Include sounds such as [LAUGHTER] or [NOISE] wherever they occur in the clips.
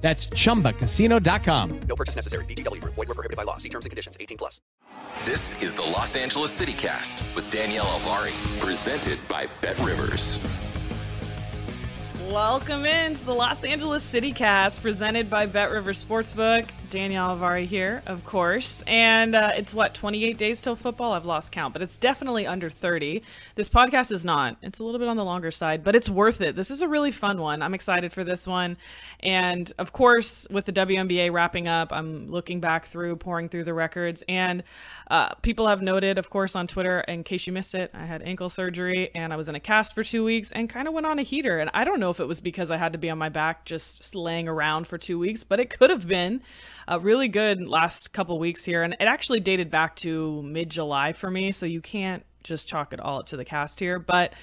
That's chumbacasino.com. No purchase necessary. VGW Group. Void were prohibited by law. See terms and conditions. 18 plus. This is the Los Angeles City Cast with Danielle Alvari, presented by Bet Rivers. Welcome into the Los Angeles City Cast presented by Bet River Sportsbook. Danielle Alvari here, of course. And uh, it's what, 28 days till football? I've lost count, but it's definitely under 30. This podcast is not. It's a little bit on the longer side, but it's worth it. This is a really fun one. I'm excited for this one. And of course, with the WNBA wrapping up, I'm looking back through, pouring through the records. And uh, people have noted, of course, on Twitter, in case you missed it, I had ankle surgery and I was in a cast for two weeks and kind of went on a heater. And I don't know if it was because I had to be on my back just laying around for two weeks, but it could have been a really good last couple weeks here. And it actually dated back to mid July for me. So you can't just chalk it all up to the cast here. But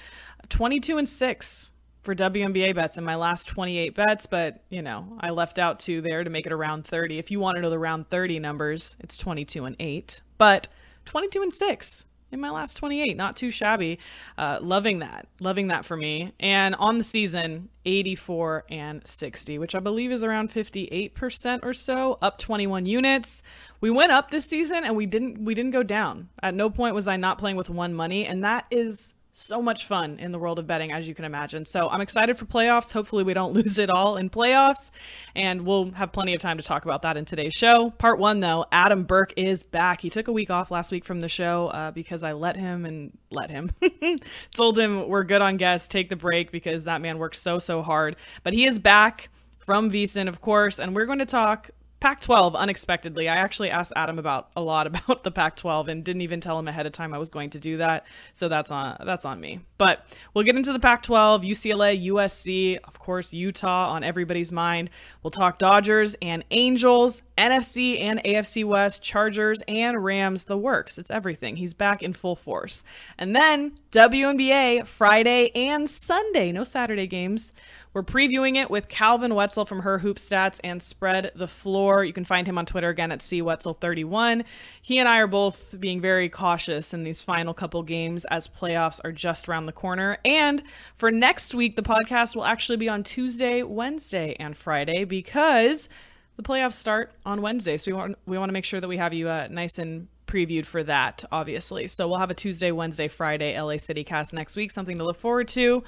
22 and 6 for WNBA bets in my last 28 bets, but you know, I left out two there to make it around 30. If you want to know the round 30 numbers, it's 22 and 8, but 22 and 6 in my last 28. Not too shabby. Uh, loving that. Loving that for me. And on the season, 84 and 60, which I believe is around 58% or so, up 21 units. We went up this season and we didn't we didn't go down. At no point was I not playing with one money, and that is so much fun in the world of betting, as you can imagine. So I'm excited for playoffs. Hopefully, we don't [LAUGHS] lose it all in playoffs. And we'll have plenty of time to talk about that in today's show. Part one, though, Adam Burke is back. He took a week off last week from the show uh, because I let him and let him. [LAUGHS] Told him we're good on guests, take the break because that man works so, so hard. But he is back from VSiN, of course, and we're going to talk Pac 12 unexpectedly. I actually asked Adam about a lot [LAUGHS] about the Pac 12 and didn't even tell him ahead of time I was going to do that. So that's on that's on me. But we'll get into the Pac 12, UCLA, USC, of course, Utah on everybody's mind. We'll talk Dodgers and Angels, NFC and AFC West, Chargers and Rams, the works. It's everything. He's back in full force. And then WNBA Friday and Sunday, no Saturday games. We're previewing it with Calvin Wetzel from Her Hoop Stats and Spread the Floor. You can find him on Twitter again at CWetzel31. He and I are both being very cautious in these final couple games as playoffs are just around the corner. And for next week, the podcast will actually be on Tuesday, Wednesday, and Friday because the playoffs start on Wednesday. So we want we want to make sure that we have you uh, nice and previewed for that, obviously. So we'll have a Tuesday, Wednesday, Friday LA City cast next week, something to look forward to.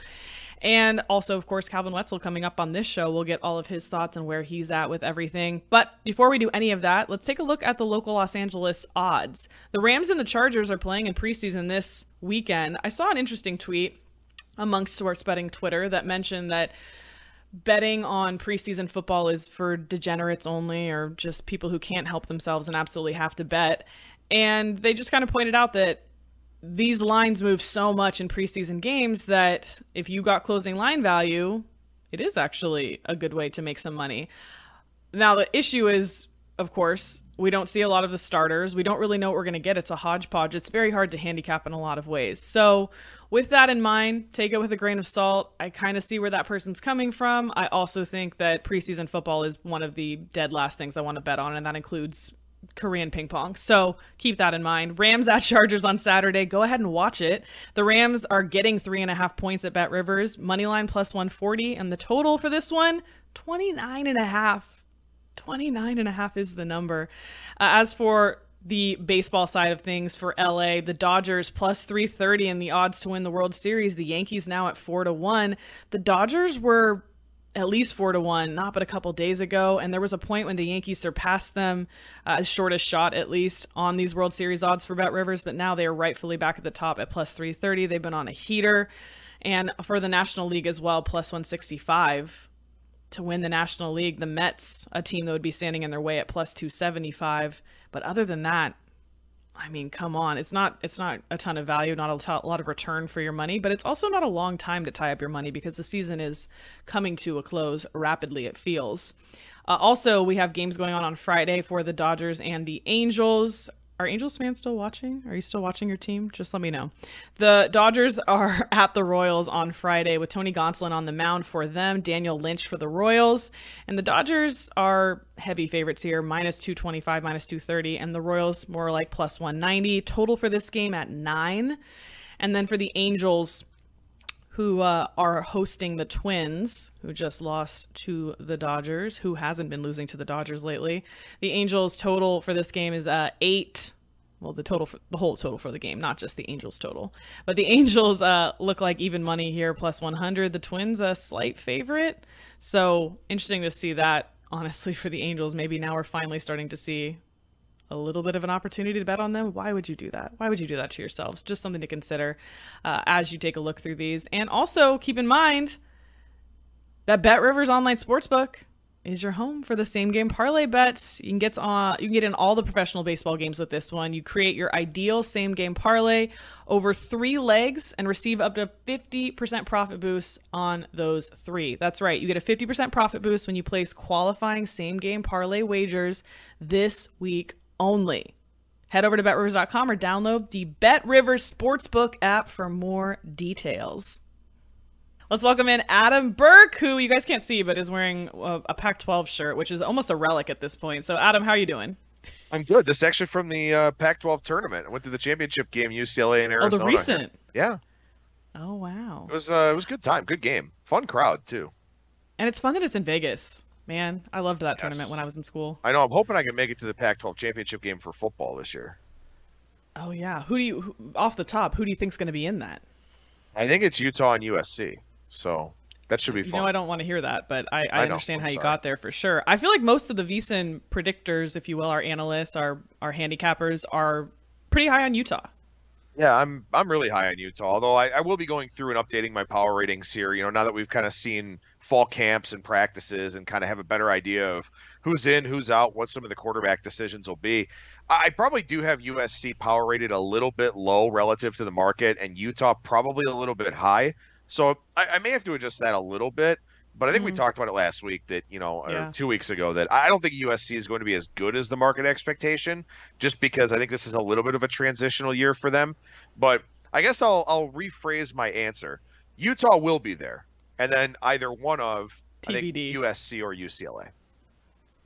And also, of course, Calvin Wetzel coming up on this show. We'll get all of his thoughts and where he's at with everything. But before we do any of that, let's take a look at the local Los Angeles odds. The Rams and the Chargers are playing in preseason this weekend. I saw an interesting tweet amongst sports betting Twitter that mentioned that betting on preseason football is for degenerates only or just people who can't help themselves and absolutely have to bet. And they just kind of pointed out that these lines move so much in preseason games that if you got closing line value, it is actually a good way to make some money. Now, the issue is, of course, we don't see a lot of the starters. We don't really know what we're going to get. It's a hodgepodge. It's very hard to handicap in a lot of ways. So, with that in mind, take it with a grain of salt. I kind of see where that person's coming from. I also think that preseason football is one of the dead last things I want to bet on, and that includes Korean ping pong. So keep that in mind. Rams at [LAUGHS] Chargers on Saturday. Go ahead and watch it. The Rams are getting three and a half points at Bet Rivers. Moneyline plus 140. And the total for this one, 29 and a half. 29 and a half is the number. Uh, as for the baseball side of things for LA, the Dodgers plus 330 and the odds to win the World Series. The Yankees now at 4 to 1. The Dodgers were at least 4 to 1 not but a couple days ago and there was a point when the Yankees surpassed them uh, as shortest shot at least on these World Series odds for Bet Rivers, but now they are rightfully back at the top at plus 330. They've been on a heater and for the National League as well plus 165 to win the National League. The Mets, a team that would be standing in their way at plus 275. But other than that, I mean, come on. It's not it's not a ton of value, not a, lot of return for your money, but it's also not a long time to tie up your money because the season is coming to a close rapidly it feels. Uh, also, we have games going on on Friday for the Dodgers and the Angels are Angels fans still watching? Are you still watching your team? Just let me know. The Dodgers [LAUGHS] are at the Royals on Friday with Tony Gonsolin on the mound for them, Daniel Lynch for the Royals. And the Dodgers are heavy favorites here, minus 225, minus 230, and the Royals more like plus 190. Total for this game at nine. And then for the Angels, who uh, are hosting the Twins, who just lost to the Dodgers, who hasn't been losing to the Dodgers lately. The Angels total for this game is uh, eight. Well, the total, for, the whole total for the game, not just the Angels total. But the [LAUGHS] Angels uh, look like even money here, plus 100. The Twins a slight favorite, so interesting to see that. Honestly, for the Angels, maybe now we're finally starting to see a little bit of an opportunity to bet on them, why would you do that? Why would you do that to yourselves? Just something to consider uh, as you take a look through these. And also keep in mind that Bet Rivers Online Sportsbook is your home for the same game parlay bets. You can get on you can get in all the professional baseball games with this one. You create your ideal same game parlay over 3 legs and receive up to 50% profit boost on those 3. That's right. You get a 50% profit boost when you place qualifying same game parlay wagers this week only. Head over to betrivers.com or download the BetRivers Sportsbook app for more details. Let's welcome in Adam Burke, who you guys can't see, but is wearing a Pac 12 shirt, which is almost a relic at this point. So, Adam, how are you doing? I'm good. This is actually from the uh, Pac 12 tournament. I went to the championship game, UCLA and Arizona. Oh, the recent? Yeah. Oh, wow. It was, uh, it was a good time. Good game. Fun crowd, too. And it's fun that it's in Vegas. Man, I loved that yes. tournament when I was in school. I know. I'm hoping I can make it to the Pac-12 championship game for football this year. Oh yeah, who do you who, off the top? Who do you think's going to be in that? I think it's Utah and USC. So that should be fun. You know, I don't want to hear that, but I, I, I understand how you got there for sure. I feel like most of the VSiN predictors, if you will, our analysts, our our handicappers, are pretty high on Utah. Yeah, I'm I'm really high on Utah. Although I, I will be going through and updating my power ratings here. You know, now that we've kind of seen fall camps and practices and kind of have a better idea of who's in, who's out, what some of the quarterback decisions will be. I probably do have USC power rated a little bit low relative to the market, and Utah probably a little bit high. So I, I may have to adjust that a little bit. But I think mm-hmm. we talked about it last week that, you know, yeah. or two weeks ago that I don't think USC is going to be as good as the market expectation just because I think this is a little bit of a transitional year for them. But I guess I'll, I'll rephrase my answer. Utah will be there. And then either one of TBD. I think USC or UCLA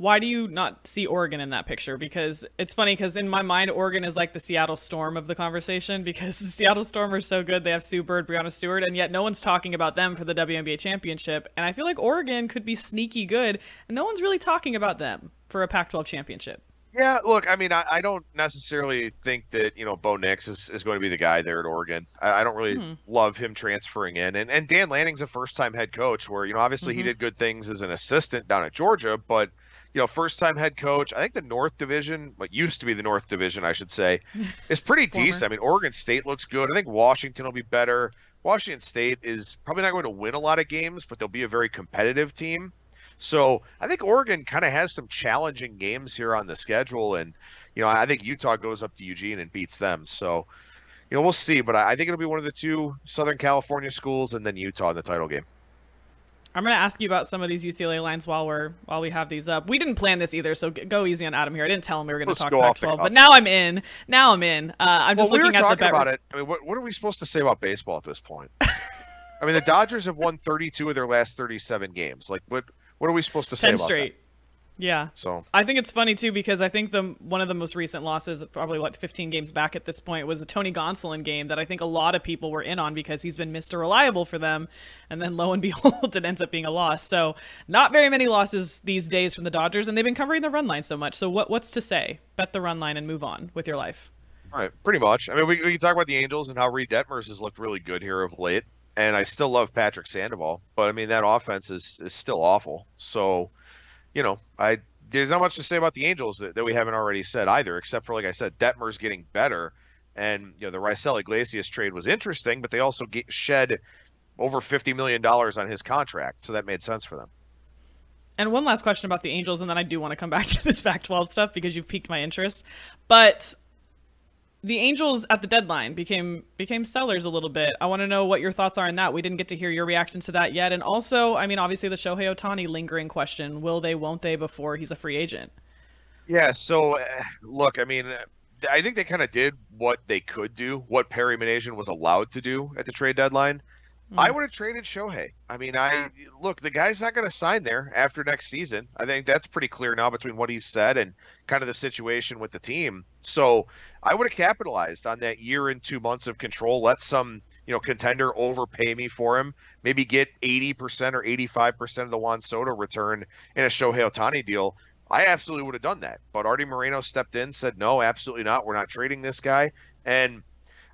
why do you not see Oregon in that picture? Because it's funny because in my mind, Oregon is like the Seattle Storm of the conversation [LAUGHS] because the Seattle Storm are so good. They have Sue Bird, Breanna Stewart, and yet no one's talking about them for the WNBA championship. And I feel like Oregon could be sneaky good, and no one's really talking about them for a Pac-12 championship. Yeah, look, I mean, I, I don't necessarily think that you know Bo Nix is, is going to be the guy there at Oregon. I, I don't really hmm love him transferring in, and and Dan Lanning's a first time head coach, where you know obviously mm-hmm. he did good things as an assistant down at Georgia, but you know, first time head coach. I think the North Division, what used to be the North Division, I should say, [LAUGHS] is pretty decent. I mean, Oregon State looks good. I think Washington will be better. Washington State is probably not going to win a lot of games, but they'll be a very competitive team. So I think Oregon kind of has some challenging games here on the schedule, and you know I think Utah goes up to Eugene and beats them. So you know we'll see, but I think it'll be one of the two Southern California schools and then Utah in the title game. I'm going to ask you about some of these UCLA lines while we're while we have these up. We didn't plan this either, so go easy on Adam here. I didn't tell him we were going to talk Pac-12, but now I'm in. Now I'm in. Uh, I'm well, just looking we were at talking the about it. I mean, what, what are we supposed to say about baseball at this point? I mean, the Dodgers have won 32 of their last 37 games. Like, what what are we supposed to say Ten about straight. Yeah. So I think it's funny too because I think the one of the most recent losses, probably what 15 games back at this point, was a Tony Gonsolin game that I think a lot of people were in on because he's been Mr. Reliable for them, and then lo and [LAUGHS] behold, it ends up being a loss. So not very many losses these days from the Dodgers, and they've been covering the run line so much. So what what's to say? Bet the run line and move on with your life. All right, pretty much. I mean, we, we can talk about the Angels and how Reid Detmers has looked really good here of late, and I still love Patrick Sandoval, but I mean that offense is is still awful. So, you know, I there's not much to say about the Angels that, that we haven't already said either, except for like I said, Detmer's getting better, and you know the Raisel Iglesias trade was interesting, but they also get, shed over fifty million dollars on his contract, so that made sense for them. And one last question about the Angels, and then I do want to come back [LAUGHS] to this Pac-12 stuff because you've piqued my interest. But the Angels at the deadline became became sellers a little bit. I want to know what your thoughts are on that. We didn't get to hear your reaction to that yet. And also, I mean, obviously the Shohei Ohtani lingering question: Will they? Won't they? Before he's a free agent. Yeah. So, uh, look, I mean, I think they kind of did what they could do, what Perry Minasian was allowed to do at the trade deadline. I hmm. would have traded Shohei. I mean, I look, the guy's not going to sign there after next season. I think that's pretty clear now between what he's said and kind of the situation with the team. So I would have capitalized on that year and two months of control. Let some you know contender overpay me for him. Maybe get 80% or 85% of the Juan Soto return in a Shohei Ohtani deal. I absolutely would have done that. But Artie Moreno stepped in, said, no, absolutely not. We're not trading this guy. And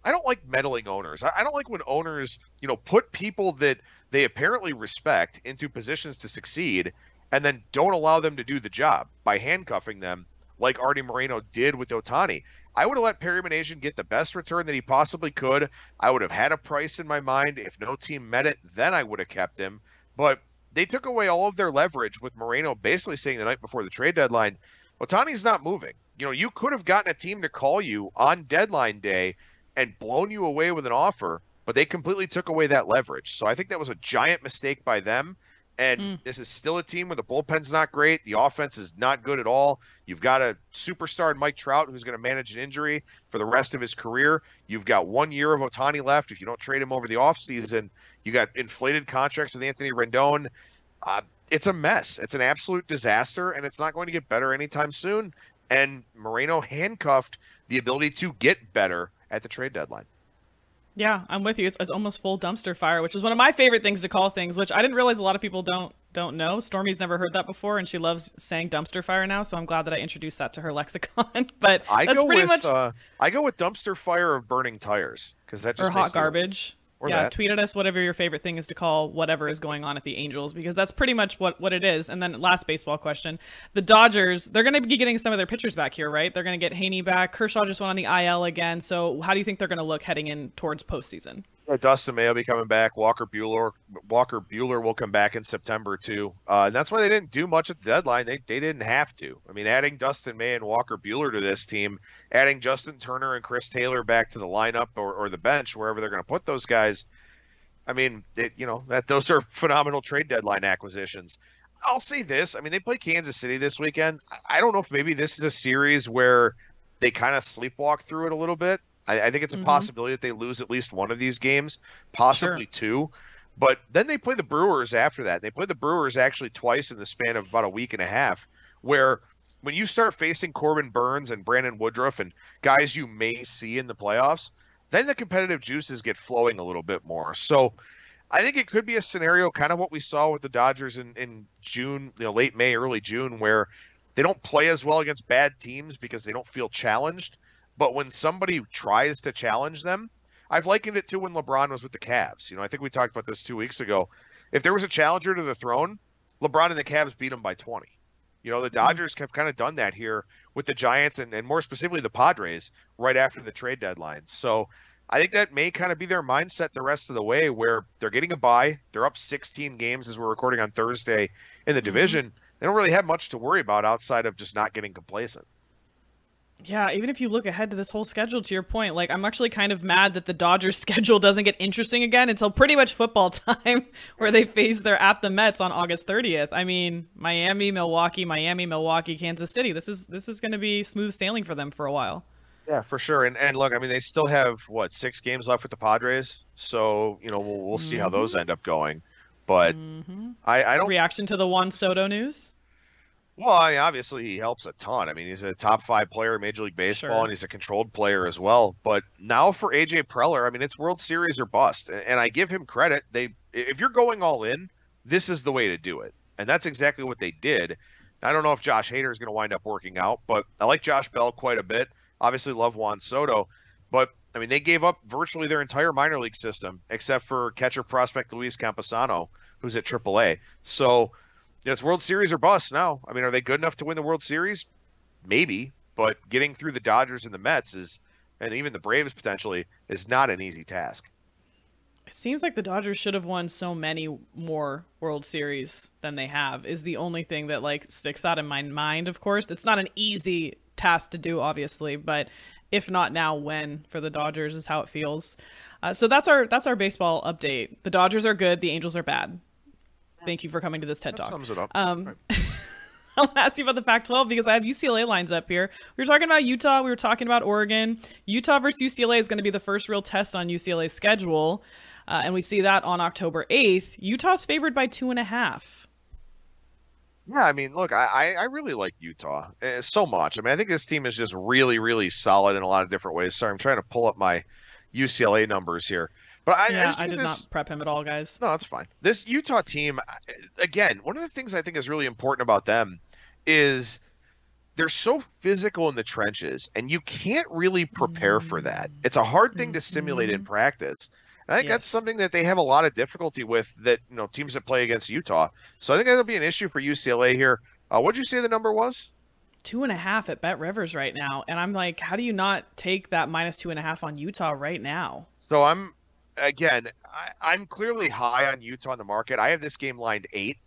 I don't like meddling owners. I don't like when owners, you know, put people that they apparently respect into positions to succeed and then don't allow them to do the job by handcuffing them like Artie Moreno did with Ohtani. I would have let Perry Minasian get the best return that he possibly could. I would have had a price in my mind. If no team met it, then I would have kept him. But they took away all of their leverage with Moreno basically saying the night before the trade deadline, Ohtani's not moving. You know, you could have gotten a team to call you on deadline day and blown you away with an offer, but they completely took away that leverage. So I think that was a giant mistake by them. And mm. this is still a team where the bullpen's not great. The offense is not good at all. You've got a superstar in Mike Trout who's going to manage an injury for the rest of his career. You've got one year of Ohtani left. If you don't trade him over the offseason, you got inflated contracts with Anthony Rendon. Uh, it's a mess. It's an absolute disaster, and it's not going to get better anytime soon. And Moreno handcuffed the ability to get better at the trade deadline. Yeah, I'm with you. It's, it's, almost full dumpster fire, which is one of my favorite things to call things, which I didn't realize a lot of people don't don't know. Stormy's never heard that before, and she loves saying dumpster fire now. So I'm glad that I introduced that to her [LAUGHS] lexicon. [LAUGHS] but I that's go pretty with much uh, I go with dumpster fire of burning tires because that just or hot garbage. Or yeah, that. tweet at us whatever your favorite thing is to call whatever is going on at the Angels because that's pretty much what, what it is. And then last baseball question. The Dodgers, they're going to be getting some of their pitchers back here, right? They're going to get Heaney back. Kershaw just went on the IL again. So how do you think they're going to look heading in towards postseason? Dustin May will be coming back. Walker Buehler, Walker Buehler will come back in September too, uh, and that's why they didn't do much at the deadline. They they didn't have to. I mean, adding Dustin May and Walker Buehler to this team, adding Justin Turner and Chris Taylor back to the lineup or, or the bench wherever they're going to put those guys. I mean, it, you know that those are phenomenal trade deadline acquisitions. I'll say this: I mean, they play Kansas City this weekend. I don't know if maybe this is a series where they kind of sleepwalk through it a little bit. I, I think it's a Mhm. possibility that they lose at least one of these games, possibly Sure. two. But then they play the Brewers after that. They play the Brewers actually twice in the span of about a week and a half, where when you start facing Corbin Burnes and Brandon Woodruff and guys you may see in the playoffs, then the competitive juices get flowing a little bit more. So I think it could be a scenario kind of what we saw with the Dodgers in, in June, you know, late May, early June, where they don't play as well against bad teams because they don't feel challenged. But when somebody tries to challenge them, I've likened it to when LeBron was with the Cavs. You know, I think we talked about this two weeks ago. If there was a challenger to the throne, LeBron and the Cavs beat him by 20. You know, the mm-hmm. Dodgers have kind of done that here with the Giants and, and more specifically the Padres right after the trade deadline. So I think that may kind of be their mindset the rest of the way where they're getting a bye. They're up 16 games as we're recording on Thursday in the mm-hmm. division. They don't really have much to worry about outside of just not getting complacent. Yeah, even if you look ahead to this whole schedule, to your point, like I'm actually kind of mad that the Dodgers [LAUGHS] schedule doesn't get interesting again until pretty much football [LAUGHS] time, where they face their at the Mets on August 30th. I mean, Miami, Milwaukee, Miami, Milwaukee, Kansas City. This is this is going to be smooth sailing for them for a while. Yeah, for sure. And and look, I mean, they still have what six games left with the Padres, so you know we'll we'll see how those mm-hmm. end up going. But mm-hmm. I I don't Reaction to the Juan Soto news? Well, I mean, obviously he helps a ton. I mean, he's a top five player in Major League Baseball, Sure. and he's a controlled player as well. But now for AJ Preller, I mean, it's World Series or bust, and I give him credit. They, if you're going all in, this is the way to do it, and that's exactly what they did. I don't know if Josh Hader is going to wind up working out, but I like Josh Bell quite a bit. Obviously, love Juan Soto, but I mean, they gave up virtually their entire minor league system except for catcher prospect Luis Campusano, who's at AAA. So yeah, it's World Series or bust now. I mean, are they good enough to win the World Series? Maybe, but getting through the Dodgers and the Mets is, and even the Braves potentially, is not an easy task. It seems like the Dodgers should have won so many more World Series than they have. Is the only thing that like sticks out in my mind. Of course, it's not an easy task to do, obviously, but if not now, when for the Dodgers is how it feels. Uh, so that's our that's our baseball update. The Dodgers are good. The Angels are bad. Thank you for coming to this TED That Talk. sums it up. Um, [LAUGHS] I'll ask you about the Pac-12 because I have UCLA lines up here. We were talking about Utah. We were talking about Oregon. Utah versus UCLA is going to be the first real test on UCLA's schedule, uh, and we see that on October 8th. Utah's favored by two and a half. Yeah, I mean, look, I, I I really like Utah uh, so much. I mean, I think this team is just really, really solid in a lot of different ways. Sorry, I'm trying to pull up my UCLA numbers here. But I, I yeah, just I, did this, not prep him at all, guys. No, that's fine. This Utah team, again, one of the things I think is really important about them is they're so physical in the trenches, and you can't really prepare for that. It's a hard thing to simulate in practice. And I think that's something that they have a lot of difficulty with. That you know teams that play against Utah. So I think that'll be an issue for UCLA here. Uh, what'd you say the number was? Two and a half at Bet Rivers right now, and I'm like, how do you not take that minus two and a half on Utah right now? So I'm again, I, I'm clearly high on Utah in the market. I have this game lined eight,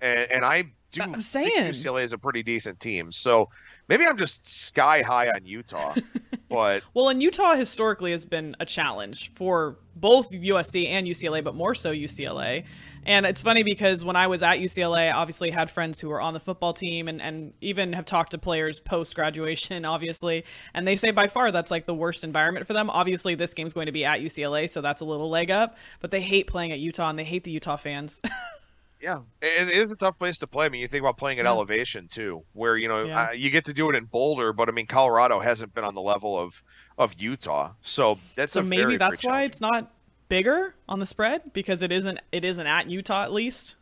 and, and I do I'm think saying. UCLA is a pretty decent team. So maybe I'm just sky high on Utah, [LAUGHS] but Well, and Utah historically has been a challenge for both USC and UCLA, but more so UCLA. And it's funny because when I was at UCLA, I obviously had friends who were on the football team and, and even have talked to players post graduation, [LAUGHS] obviously. And they say by far that's like the worst environment for them. Obviously, this game's going to be at UCLA, so that's a little leg up. But they hate playing at Utah and they hate the Utah fans. [LAUGHS] yeah, it, it is a tough place to play. I mean, you think about playing at Yeah. elevation too, where you know Yeah. uh, you get to do it in Boulder, but I mean Colorado hasn't been on the level of of Utah, so that's so a maybe very, that's why it's not bigger on the spread because it isn't it isn't at Utah at least.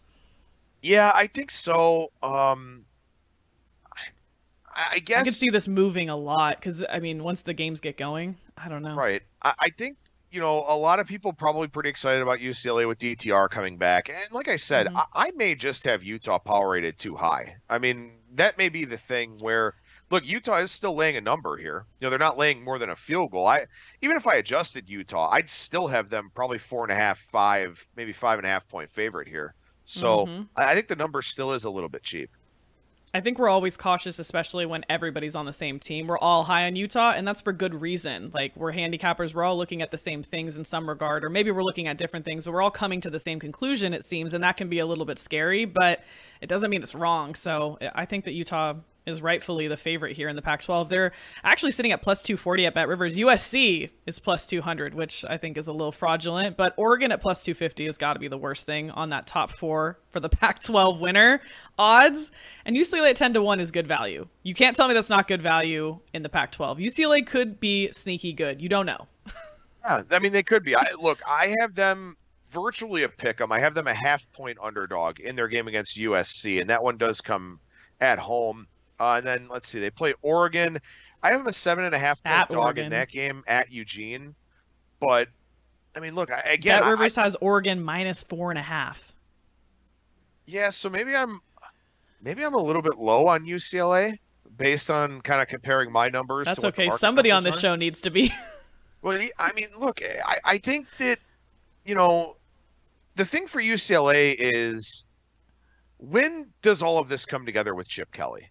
Yeah, I think so. Um, I, I guess I can see this moving a lot because I mean, once the games get going, I don't know. Right. I, I think you know a lot of people probably pretty excited about UCLA with DTR coming back, and like I said, Mhm. I, I may just have Utah power rated too high. I mean, that may be the thing where. Look, Utah is still laying a number here. You know, they're not laying more than a field goal. I even if I adjusted Utah, I'd still have them probably four and a half, five, maybe five and a half point favorite here. So Mhm. I, I think the number still is a little bit cheap. I think we're always cautious, especially when everybody's on the same team. We're all high on Utah, and that's for good reason. Like we're handicappers, we're all looking at the same things in some regard, or maybe we're looking at different things, but we're all coming to the same conclusion, it seems, and that can be a little bit scary, but it doesn't mean it's wrong. So I think that Utah is rightfully the favorite here in the Pac-12. They're actually sitting at plus 240 at Bet Rivers. USC is plus 200, which I think is a little fraudulent, but Oregon at plus 250 has got to be the worst thing on that top four for the [LAUGHS] Pac-12 winner odds. And UCLA at 10 to 1 is good value. You can't tell me that's not good value in the Pac-12. UCLA could be sneaky good. You don't know. [LAUGHS] Yeah, I mean they could be. I look, I have them virtually a pick 'em. I have them a half point underdog in their game against USC, and that one does come at home. Uh, and then let's see, they play Oregon. I have them a seven and a half point At dog Oregon. in that game at Eugene. But I mean, look, I, again, I- Rivers has Oregon minus four and a half. yeah, so maybe I'm. maybe I'm a little bit low on UCLA based on kind of comparing my numbers. That's okay. Somebody on this are. show needs to be. [LAUGHS] Well, I mean, look, I, I think that, you know, the thing for UCLA is when does all of this come together with Chip Kelly?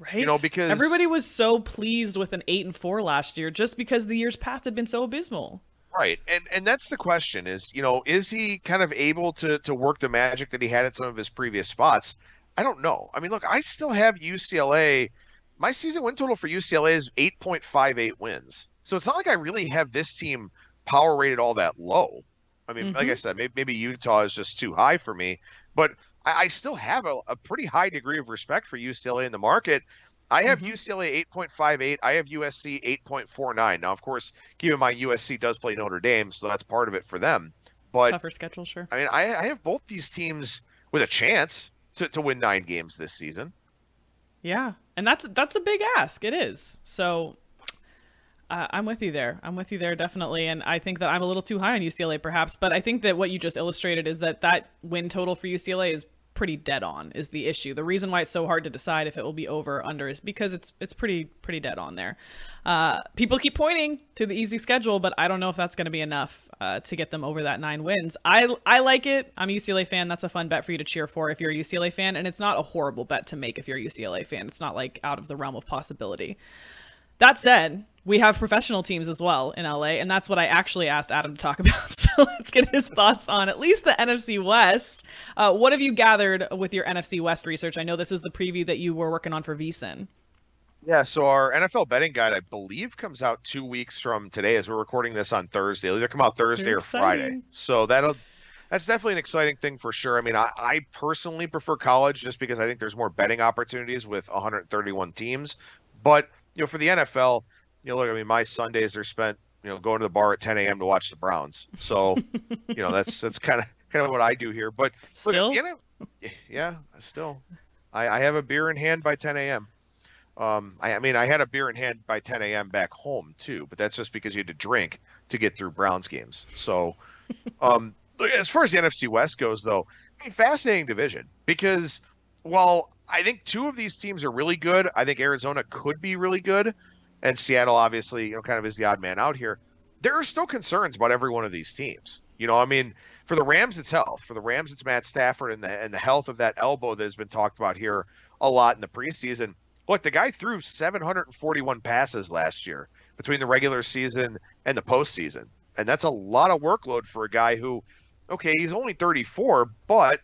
Right. You know, because everybody was so pleased with an eight and four last year, just because the years past had been so abysmal. Right, and and that's the question: is you know, is he kind of able to to work the magic that he had at some of his previous spots? I don't know. I mean, look, I still have UCLA. My season win total for UCLA is eight point five eight wins, so it's not like I really have this team power rated all that low. I mean, like mm-hmm. I said, maybe, maybe Utah is just too high for me, but I, I still have a, a pretty high degree of respect for UCLA in the market. I have mm-hmm. UCLA 8.58. I have USC 8.49. Now, of course, keep in mind USC does play Notre Dame, so that's part of it for them. But Tougher schedule, sure. I mean, I, I have both these teams with a chance to, to win nine games this season. Yeah, and that's that's a big ask. It is. So uh, I'm with you there. I'm with you there definitely, and I think that I'm a little too high on UCLA perhaps. But I think that what you just illustrated is that that win total for UCLA is pretty dead on. Is the issue? The reason why it's so hard to decide if it will be over or under is because it's it's pretty pretty dead on there. Uh, people keep pointing to the easy schedule, but I don't know if that's going to be enough uh, to get them over that nine wins. I I like it. I'm a UCLA fan. That's a fun bet for you to cheer for if you're a UCLA fan, and it's not a horrible bet to make if you're a UCLA fan. It's not like out of the realm of possibility. That said, we have professional teams as well in LA, and that's what I actually asked Adam to talk [LAUGHS] about. So let's get his thoughts on at least the NFC West. Uh, what have you gathered with your NFC West research? I know this is the preview that you were working on for VSIN. Yeah, so our NFL betting guide, I believe, comes out two weeks from today as we're recording this on Thursday. It'll either come out Thursday or Friday. So that'll that's definitely an exciting thing for sure. I mean, I, I personally prefer college just because I think there's more betting opportunities with 131 teams. But you know, for the NFL, you know, look, I mean, my Sundays are spent, you know, going to the bar at 10 a.m. to watch the Browns. So, [LAUGHS] you know, that's that's kind of kind of what I do here. But look, Still? you know, yeah, still, I, I have a beer in hand by 10 a.m. Um, I, I mean, I had a beer in hand by 10 a.m. back home too, but that's just because you had to drink to get through Browns games. So, um, as far as the NFC West goes, though, I mean, fascinating division because while I think two of these teams are really good, I think Arizona could be really good, and Seattle obviously, you know, kind of is the odd man out here. There are still concerns about every one of these teams. You know, I mean, for the Rams, it's health. For the Rams, it's Matt Stafford and the and the health of that elbow that has been talked about here a lot in the preseason. Look, the guy threw 741 passes last year between the regular season and the postseason, and that's a lot of workload for a guy who, okay, he's only 34, but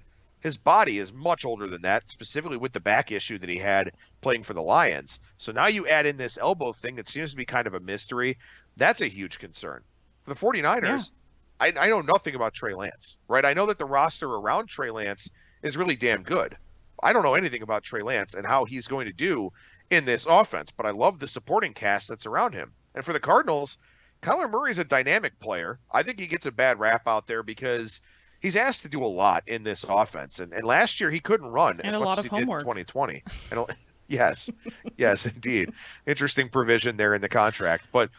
his body is much older than that, specifically with the back issue that he had playing for the Lions. So now you add in this elbow thing that seems to be kind of a mystery. That's a huge concern. For the 49ers, I, I know nothing about Trey Lance, right? I know that the roster around Trey Lance is really damn good. I don't know anything about Trey Lance and how he's going to do in this offense, but I love the supporting cast that's around him. And for the Cardinals, Kyler Murray's a dynamic player. I think he gets a bad rap out there because he's asked to do a lot in this offense. And, and last year he couldn't run And as a much lot as of he did in homework. 2020. And, a- [LAUGHS] yes, yes, indeed. Interesting provision there in the contract. But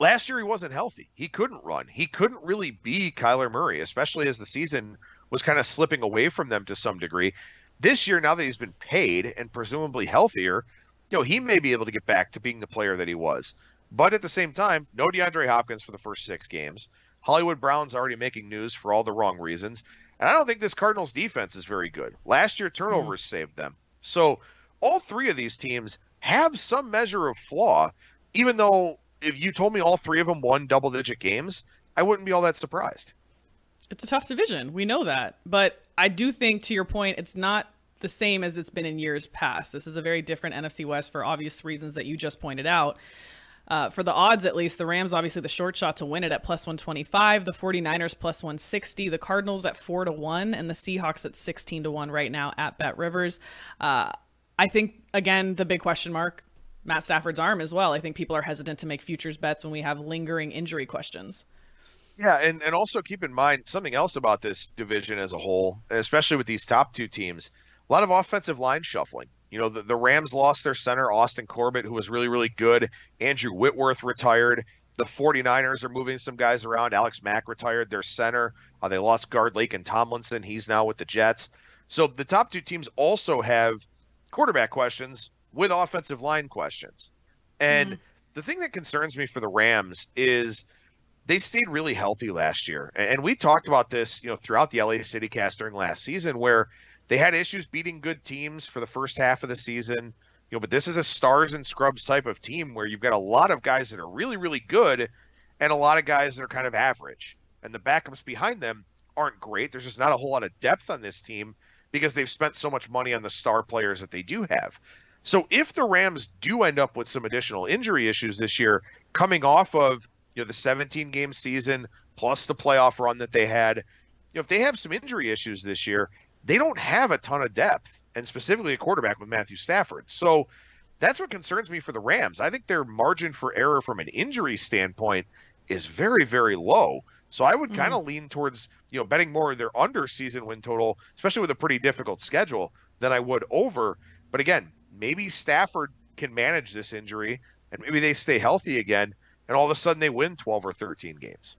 last year he wasn't healthy. He couldn't run. He couldn't really be Kyler Murray, especially as the season was kind of slipping away from them to some degree. This year, now that he's been paid and presumably healthier, you know, he may be able to get back to being the player that he was. But at the same time, no DeAndre Hopkins for the first six games. Hollywood Brown's already making news for all the wrong reasons. And I don't think this Cardinals defense is very good. Last year, turnovers mm-hmm. saved them. So all three of these teams have some measure of flaw, even though if you told me all three of them won double digit games, I wouldn't be all that surprised. It's a tough division. We know that. But I do think, to your point, it's not the same as it's been in years past. This is a very different NFC West for obvious reasons that you just pointed out. Uh, for the odds, at least, the Rams obviously the short shot to win it at plus 125, the 49ers plus 160, the Cardinals at 4 to 1, and the Seahawks at 16 to 1 right now at Bet Rivers. Uh, I think, again, the big question mark Matt Stafford's arm as well. I think people are hesitant to make futures bets when we have lingering injury questions. Yeah, and, and also keep in mind something else about this division as a whole, especially with these top two teams. A lot of offensive line shuffling. You know, the, the Rams lost their center, Austin Corbett, who was really, really good. Andrew Whitworth retired. The 49ers are moving some guys around. Alex Mack retired their center. Uh, they lost guard Laken Tomlinson. He's now with the Jets. So the top two teams also have quarterback questions with offensive line questions. And mm. the thing that concerns me for the Rams is they stayed really healthy last year. And we talked about this, you know, throughout the LA City cast during last season where they had issues beating good teams for the first half of the season. You know, but this is a stars and scrubs type of team where you've got a lot of guys that are really, really good and a lot of guys that are kind of average. And the backups behind them aren't great. There's just not a whole lot of depth on this team because they've spent so much money on the star players that they do have. So if the Rams do end up with some additional injury issues this year, coming off of you know the 17 game season plus the playoff run that they had, you know if they have some injury issues this year, they don't have a ton of depth, and specifically a quarterback with Matthew Stafford. So that's what concerns me for the Rams. I think their margin for error from an injury standpoint is very very low. So I would mm. kind of lean towards you know betting more their under season win total, especially with a pretty difficult schedule, than I would over. But again, maybe Stafford can manage this injury and maybe they stay healthy again and all of a sudden they win 12 or 13 games.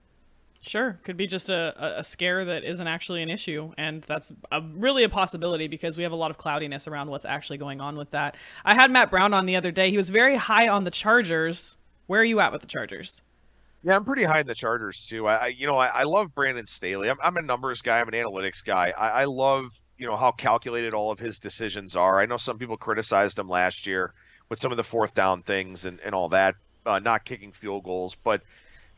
Sure, could be just a, a scare that isn't actually an issue, and that's a, really a possibility because we have a lot of cloudiness around what's actually going on with that. I had Matt Brown on the other day. He was very high on the Chargers. Where are you at with the Chargers? Yeah, I'm pretty high in the Chargers too. I, you know, I, I love Brandon Staley. I'm, I'm, a numbers guy. I'm an analytics guy. I, I love you know how calculated all of his decisions are. I know some people criticized him last year with some of the fourth down things and, and all that, uh, not kicking field goals, but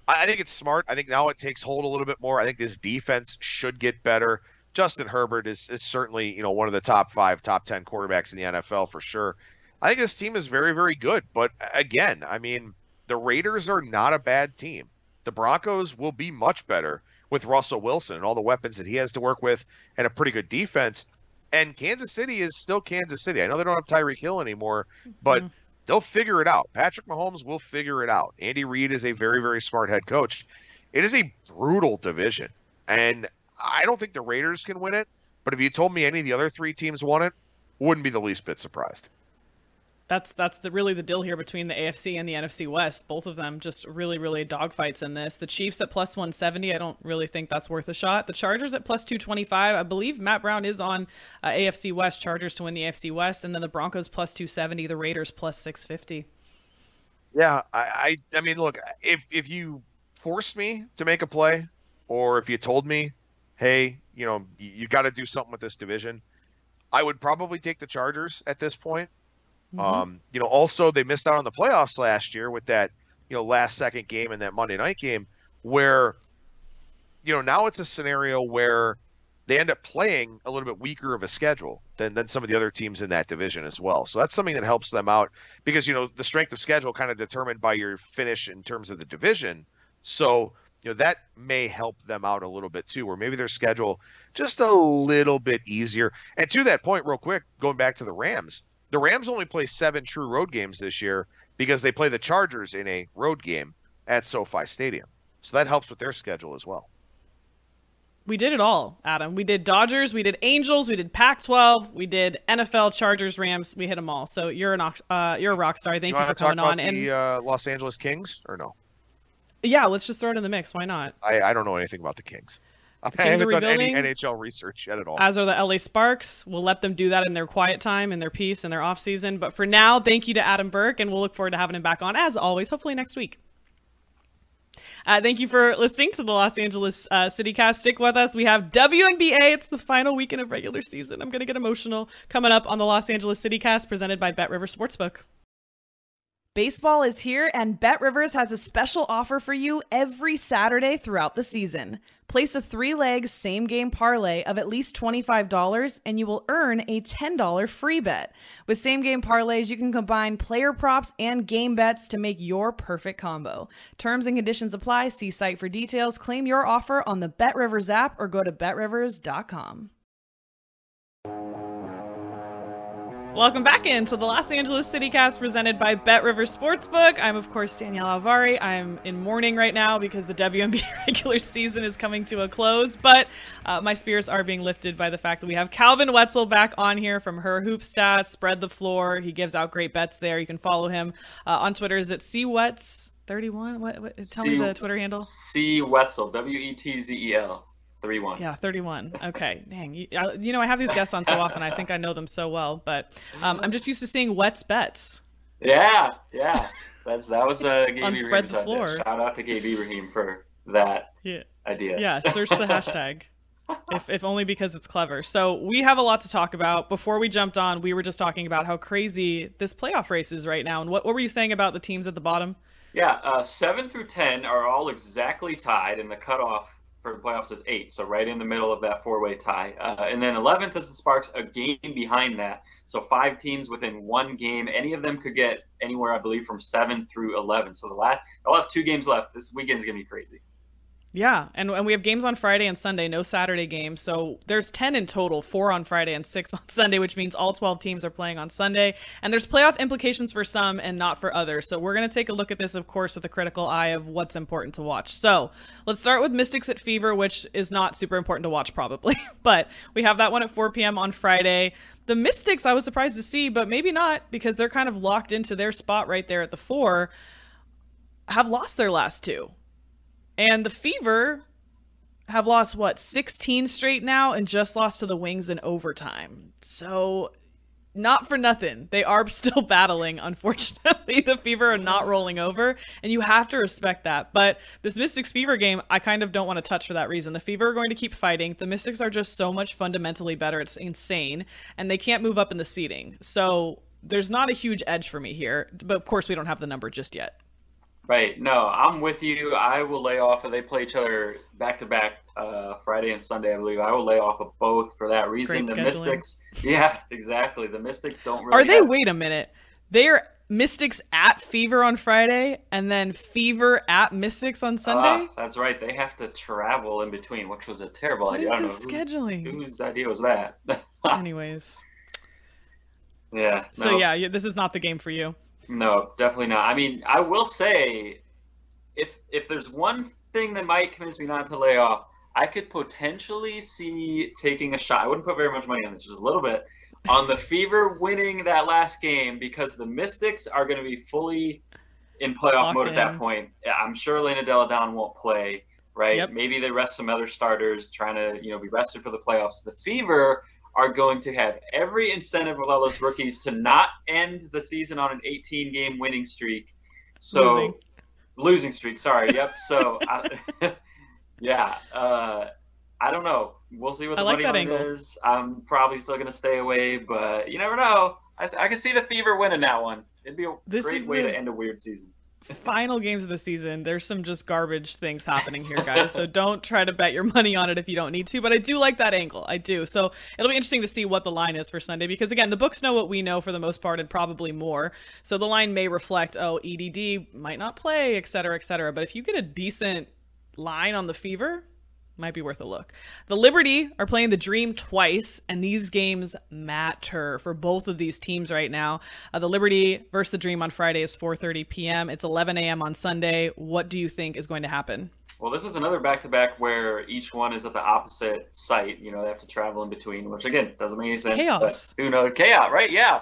I, think it's smart. I think now it takes hold a little bit more. I think this defense should get better. Justin Herbert is, is certainly you know one of the top five, top ten quarterbacks in the NFL for sure. I think this team is very, very good. But again, I mean, the Raiders are not a bad team. The Broncos will be much better with Russell Wilson and all the weapons that he has to work with and a pretty good defense. And Kansas City is still Kansas City. I know they don't have Tyreek Hill anymore, but mm-hmm. They'll figure it out. Patrick Mahomes will figure it out. Andy Reid is a very, very smart head coach. It is a brutal division. And I don't think the Raiders can win it. But if you told me any of the other three teams won it, wouldn't be the least bit surprised that's that's the really the deal here between the AFC and the NFC West. Both of them just really really dogfights in this. The Chiefs at plus 170, I don't really think that's worth a shot. The Chargers at plus 225, I believe Matt Brown is on uh, AFC West Chargers to win the AFC West, and then the Broncos plus 270, the Raiders plus 650. Yeah, I I, I mean, look, if if you forced me to make a play, or if you told me, hey, you know, you, you got to do something with this division, I would probably take the Chargers at this point Mm-hmm. Um, you know, also they missed out on the playoffs last year with that, you know, last second game in that Monday night game where, you know, now it's a scenario where they end up playing a little bit weaker of a schedule than, than some of the other teams in that division as well. So that's something that helps them out because, you know, the strength of schedule kind of determined by your finish in terms of the division. So, you know, that may help them out a little bit too, where maybe their schedule just a little bit easier. And to that point, real quick, going back to the Rams, the Rams only play seven true road games this year because they play the Chargers in a road game at SoFi Stadium. So that helps with their schedule as well. We did it all, Adam. We did Dodgers, we did Angels, we did Pac-12, we did NFL, Chargers, Rams. We hit them all. So you're an uh, you're a rock star. Thank you, you for coming on. The, and uh, Los Angeles Kings or no? Yeah, let's just throw it in the mix. Why not? I, I don't know anything about the Kings. I haven't done any NHL research yet at all. As are the LA Sparks. We'll let them do that in their quiet time, in their peace, in their off season. But for now, thank you to Adam Burke, and we'll look forward to having him back on as always, hopefully next week. Uh, thank you for listening to the Los Angeles uh, CityCast. Stick with us. We have WNBA. It's the final weekend of regular season. I'm going to get emotional coming up on the Los Angeles CityCast presented by Bet River Sportsbook. Baseball is here, and Bet Rivers has a special offer for you every Saturday throughout the season. Place a three leg same game parlay of at least $25 and you will earn a $10 free bet. With same game parlays, you can combine player props and game bets to make your perfect combo. Terms and conditions apply. See site for details. Claim your offer on the BetRivers app or go to betrivers.com. Welcome back into the Los Angeles CityCast presented by Bet River Sportsbook. I'm, of course, Danielle Alvari. I'm in mourning right now because the WNBA [LAUGHS] regular season is coming to a close, but uh, my spirits are being lifted by the fact that we have Calvin Wetzel back on here from Her Hoop Stats, Spread the Floor. He gives out great bets there. You can follow him uh, on Twitter. Is it CWets31? What, what, tell C- me the Twitter handle. C Wetzel, W E T Z E L. 31. Yeah, 31. Okay. Dang. You, I, you, know, I have these guests on so often. I think I know them so well, but um, I'm just used to seeing Wets bets. Yeah, yeah. That's that was uh, [LAUGHS] Gabe on spread the floor. Shout out to Gabe Ibrahim for that yeah. idea. Yeah, search the hashtag. [LAUGHS] if, if only because it's clever. So we have a lot to talk about. Before we jumped on, we were just talking about how crazy this playoff race is right now. And what, what were you saying about the teams at the bottom? Yeah, uh, seven through ten are all exactly tied, and the cutoff for the playoffs is eight, so right in the middle of that four-way tie. Uh, and then eleventh is the Sparks, a game behind that. So five teams within one game. Any of them could get anywhere, I believe, from seven through eleven. So the last, I'll have two games left. This weekend's gonna be crazy. Yeah, and, and we have games on Friday and Sunday, no Saturday games. So there's 10 in total, four on Friday and six [LAUGHS] on Sunday, which means all 12 teams are playing on Sunday. And there's playoff implications for some and not for others. So we're going to take a look at this, of course, with a critical eye of what's important to watch. So let's start with Mystics at Fever, which is not super important to watch, probably. [LAUGHS] but we have that one at 4 p.m. on Friday. The Mystics, I was surprised to see, but maybe not because they're kind of locked into their spot right there at the four, have lost their last two. And the Fever have lost what 16 straight now and just lost to the Wings in overtime. So not for nothing. They are [LAUGHS] still battling, unfortunately. The Fever are not rolling over, and you have to respect that. But this Mystics Fever game, I kind of don't want to touch for that reason. The Fever are going to keep fighting. The Mystics are just so much fundamentally better. It's insane, and they can't move up in the seating. So there's not a huge edge for me here. But of course, we don't have the number just yet. Right. No, I'm with you. I will lay off if they play each other back to back Friday and Sunday, I believe. I will lay off of both for that reason. Great the scheduling. Mystics, [LAUGHS] yeah, exactly. The Mystics don't really. Are they? have- Wait a minute. They're Mystics at Fever on Friday, and then Fever at Mystics on Sunday. Ah, that's right. They have to travel in between, which was a terrible What idea. is I don't this know scheduling? Who, whose idea was that? [LAUGHS] Anyways, yeah. so no. yeah, this is not the game for you. No, definitely not. I mean, I will say, if if there's one thing that might convince me not to lay off, I could potentially see taking a shot. I wouldn't put very much money on this, just a little bit, on the Fever winning that last game because the Mystics are going to be fully in playoff Locked mode at that point. I'm sure Elena Delle Donne won't play. Right? Yep. Maybe they rest some other starters, trying to you know be rested for the playoffs. The Fever are going to have every incentive all those rookies to not end the season on an 18 game winning streak. So Losing. losing streak. Sorry. Yep. So I, [LAUGHS] yeah, uh, I don't know. We'll see what I the like money line angle. is. I'm probably still going to stay away, but you never know. I can see the Fever winning that one. It'd be a This great way the- to end a weird season. Final games of the season. There's some just garbage things happening here, guys. so [LAUGHS] don't try to bet your money on it if you don't need to. But I do like that angle. I do. So it'll be interesting to see what the line is for Sunday because again, the books know what we know for the most part and probably more. So the line may reflect, oh, EDD might not play, et cetera, et cetera. But if you get a decent line on the Fever, might be worth a look. The Liberty are playing the Dream twice, and these games matter for both of these teams right now. Uh, the Liberty versus the Dream on Friday is 4:30 p.m. It's 11 a.m. on Sunday. What do you think is going to happen? Well, this is another back to back where each one is at the opposite site. You know, they have to travel in between, which again doesn't make any sense. Chaos. But who knows? Chaos, right? Yeah.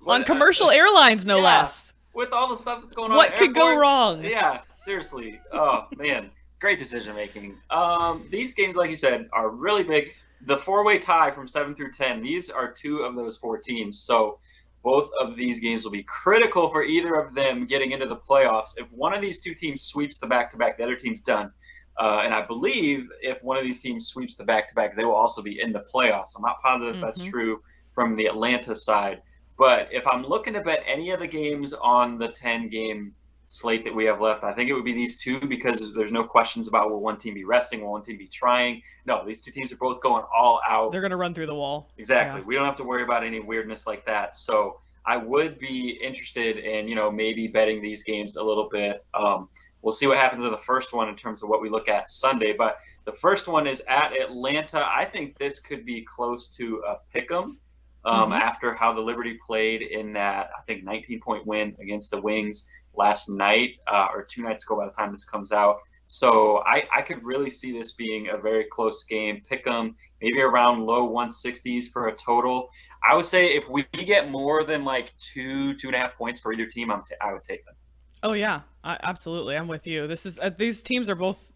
On What- commercial [LAUGHS] airlines, no yeah. less. with all the stuff that's going on. What at could go wrong? Yeah, seriously. Oh man, great decision making. Um, these games, like you said, are really big. The four-way tie from seven through ten. These are two of those four teams. So both of these games will be critical for either of them getting into the playoffs. If one of these two teams sweeps the back-to-back, the other team's done. Uh, and I believe if one of these teams sweeps the back-to-back, they will also be in the playoffs. I'm not positive if that's true from the Atlanta side. But if I'm looking to bet any of the games on the 10 game slate that we have left, I think it would be these two because there's no questions about will one team be resting, will one team be trying. No, these two teams are both going all out. They're going to run through the wall. Exactly. Yeah. We don't have to worry about any weirdness like that. So I would be interested in, you know, maybe betting these games a little bit. Um, we'll see what happens in the first one in terms of what we look at Sunday. But the first one is at Atlanta. I think this could be close to a pick 'em um, Mhm. after how the Liberty played in that, I think, 19 point win against the Wings last night uh, or two nights ago by the time this comes out. So I, I could really see this being a very close game. Pick them maybe around low 160s for a total. I would say if we get more than like two, two and a half points for either team, I'm t- I would take them. Oh yeah, I, absolutely. I'm with you. This is uh, these teams are both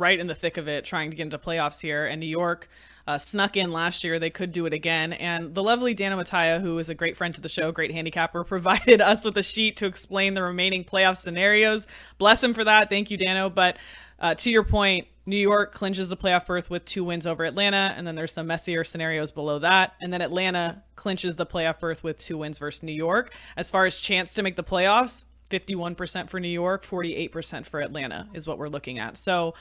right in the thick of it, trying to get into playoffs here. And New York uh, snuck in last year. They could do it again. And the lovely Dana Mattia, who is a great friend to the show, great handicapper, [LAUGHS] provided us with a sheet to explain the remaining playoff scenarios. Bless him for that. Thank you, Dano. But uh, to your point, New York clinches the playoff berth with two wins over Atlanta, and then there's some messier scenarios below that. And then Atlanta clinches the playoff berth with two wins versus New York. As far as chance to make the playoffs, 51% for New York, 48% for Atlanta is what we're looking at. So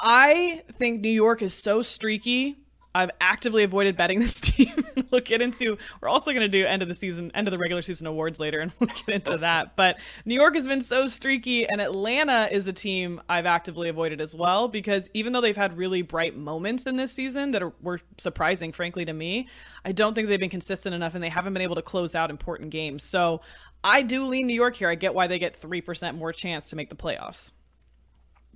I think New York is so streaky. I've actively avoided betting [LAUGHS] this team. we'll get into. We're also going to do end of the season, end of the regular season awards later, and [LAUGHS] we'll get into that. But New York has been so streaky, and Atlanta is a team I've actively avoided as well because even though they've had really bright moments in this season that are, were surprising, frankly, to me, I don't think they've been consistent enough, and they haven't been able to close out important games. So I do lean New York here. I get why they get three percent more chance to make the playoffs.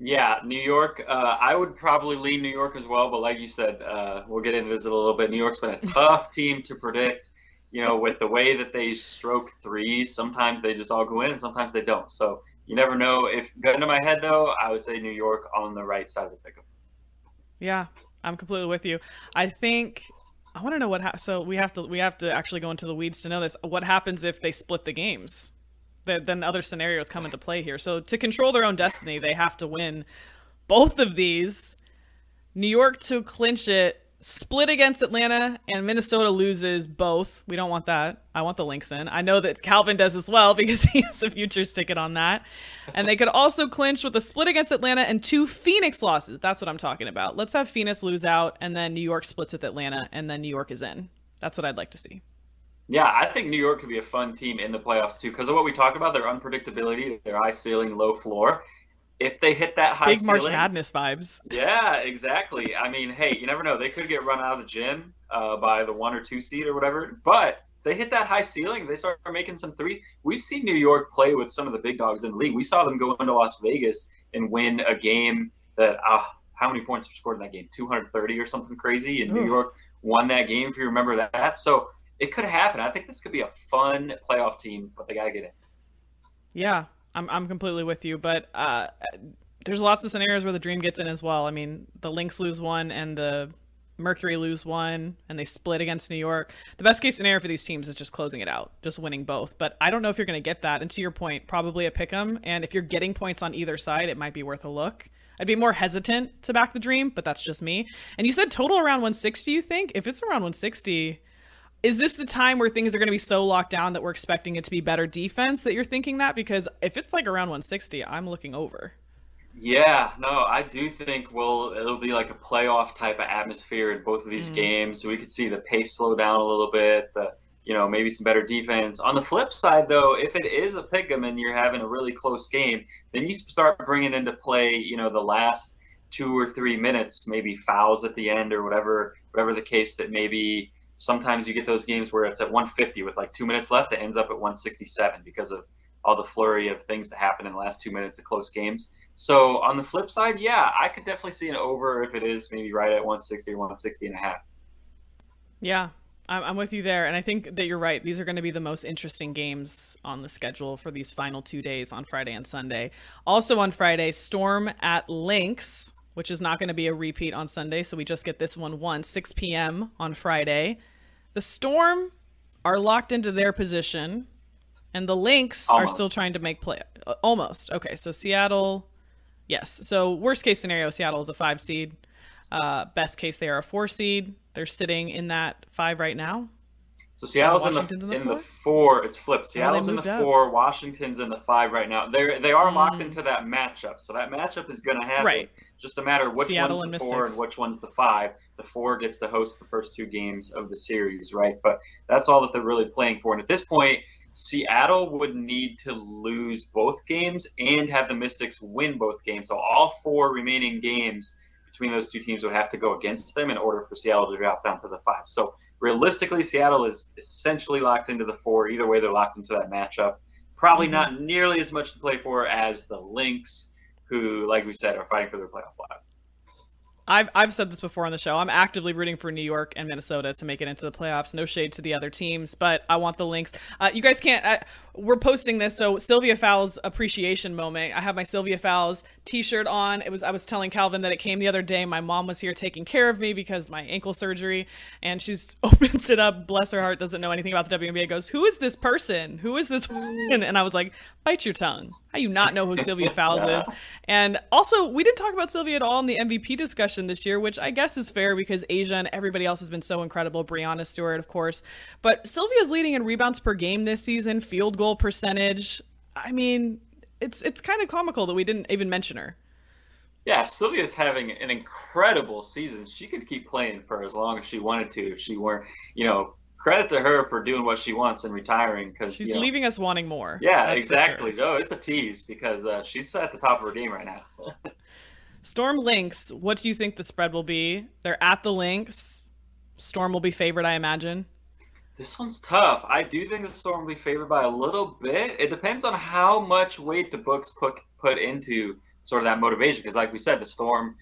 Yeah, New York. Uh, I would probably lean New York as well, but like you said, uh, we'll get into this a little bit. New York's been a [LAUGHS] tough team to predict. You know, with the way that they stroke threes, sometimes they just all go in, and sometimes they don't. So you never know. If gun to my head, though, I would say New York on the right side of the pickup. Yeah, I'm completely with you. I think I want to know what. Ha- so we have to we have to actually go into the weeds to know this. What happens if they split the games? Then other scenarios come into play here. So to control their own destiny, they have to win both of these. New York to clinch it, split against Atlanta, and Minnesota loses both. We don't want that. I want the Lynx in. I know that Calvin does as well [LAUGHS] because he has a futures ticket on that. And they could also clinch with a split against Atlanta and two Phoenix losses. That's what I'm talking about. Let's have Phoenix lose out, and then New York splits with Atlanta, and then New York is in. That's what I'd like to see. Yeah, I think New York could be a fun team in the playoffs too because of what we talked about their unpredictability, their high ceiling, low floor. If they hit that it's high big ceiling, March Madness vibes. Yeah, exactly. I mean, hey, you never know. They could get run out of the gym uh, by the one or two seed or whatever, but they hit that high ceiling. They start making some threes. We've seen New York play with some of the big dogs in the league. We saw them go into Las Vegas and win a game that, uh, how many points were scored in that game? 230 or something crazy. And New York won that game, if you remember that. So it could happen. I think this could be a fun playoff team, but they got to get in. Yeah, I'm I'm completely with you, but uh, there's lots of scenarios where the dream gets in as well. I mean, the Lynx lose one and the Mercury lose one, and they split against New York. The best case scenario for these teams is just closing it out, just winning both. But I don't know if you're going to get that. And to your point, probably a pick 'em. And if you're getting points on either side, it might be worth a look. I'd be more hesitant to back the dream, but that's just me. And you said total around 160. You think if it's around 160? Is this the time where things are going to be so locked down that we're expecting it to be better defense that you're thinking that? Because if it's like around 160, I'm looking over. Yeah, no, I do think well it'll be like a playoff type of atmosphere in both of these mm. games. So we could see the pace slow down a little bit, the you know, maybe some better defense. On the flip side though, if it is a pick 'em and you're having a really close game, then you start bringing into play, you know, the last two or three minutes, maybe fouls at the end or whatever whatever the case that maybe sometimes you get those games where it's at 150 with like two minutes left. It ends up at 167 because of all the flurry of things that happen in the last two minutes of close games. So on the flip side, yeah, I could definitely see an over if it is maybe right at 160 or 160 and a half. Yeah, I'm with you there. And I think that you're right. These are going to be the most interesting games on the schedule for these final two days on Friday and Sunday. Also on Friday, Storm at Lynx, which is not going to be a repeat on Sunday. So we just get this one once, 6 p.m. on Friday. The Storm are locked into their position, and the Lynx are still trying to make play. Uh, almost. Okay, so Seattle, yes. So worst case scenario, Seattle is a five seed. Uh, best case, they are a four seed. They're sitting in that five right now. So Seattle's in the, in the, in the four. It's flipped. Seattle's in the up. four. Washington's in the five right now. They they are mm. locked into that matchup. So that matchup is going to happen. Right. Just a matter of which Seattle one's the four and which one's the five. The four gets to host the first two games of the series, right? But that's all that they're really playing for. And at this point, Seattle would need to lose both games and have the Mystics win both games. So all four remaining games between those two teams would have to go against them in order for Seattle to drop down to the five. So realistically, Seattle is essentially locked into the four. Either way, they're locked into that matchup. Probably mm-hmm. not nearly as much to play for as the Lynx, who, like we said, are fighting for their playoff spots. I've I've said this before on the show. I'm actively rooting for New York and Minnesota to make it into the playoffs. No shade to the other teams, but I want the Lynx. Uh, you guys can't. Uh, we're posting this so Sylvia Fowles appreciation moment. I have my Sylvia Fowles t-shirt on. It was I was telling Calvin that it came the other day. My mom was here taking care of me because my ankle surgery and she's [LAUGHS] opens it up, bless her heart, doesn't know anything about the WNBA. Goes, "Who is this person? Who is this woman?" And I was like, "Bite your tongue. How you not know who Sylvia Fowles is?" And also, we didn't talk about Sylvia at all in the MVP discussion this year, which I guess is fair because A'ja and everybody else has been so incredible. Breanna Stewart, of course, but Sylvia's leading in rebounds per game this season, field goal percentage. I mean, it's it's kind of comical that we didn't even mention her. Yeah, Sylvia's having an incredible season. She could keep playing for as long as she wanted to if she weren't, you know, credit to her for doing what she wants and retiring because she's you know, leaving us wanting more. Yeah, exactly. Sure. Oh, it's a tease because uh, she's at the top of her game right now. [LAUGHS] Storm Lynx, what do you think the spread will be? They're at the Lynx. Storm will be favored, I imagine. This one's tough. I do think the Storm will be favored by a little bit. It depends on how much weight the books put put into sort of that motivation. Because, like we said, the Storm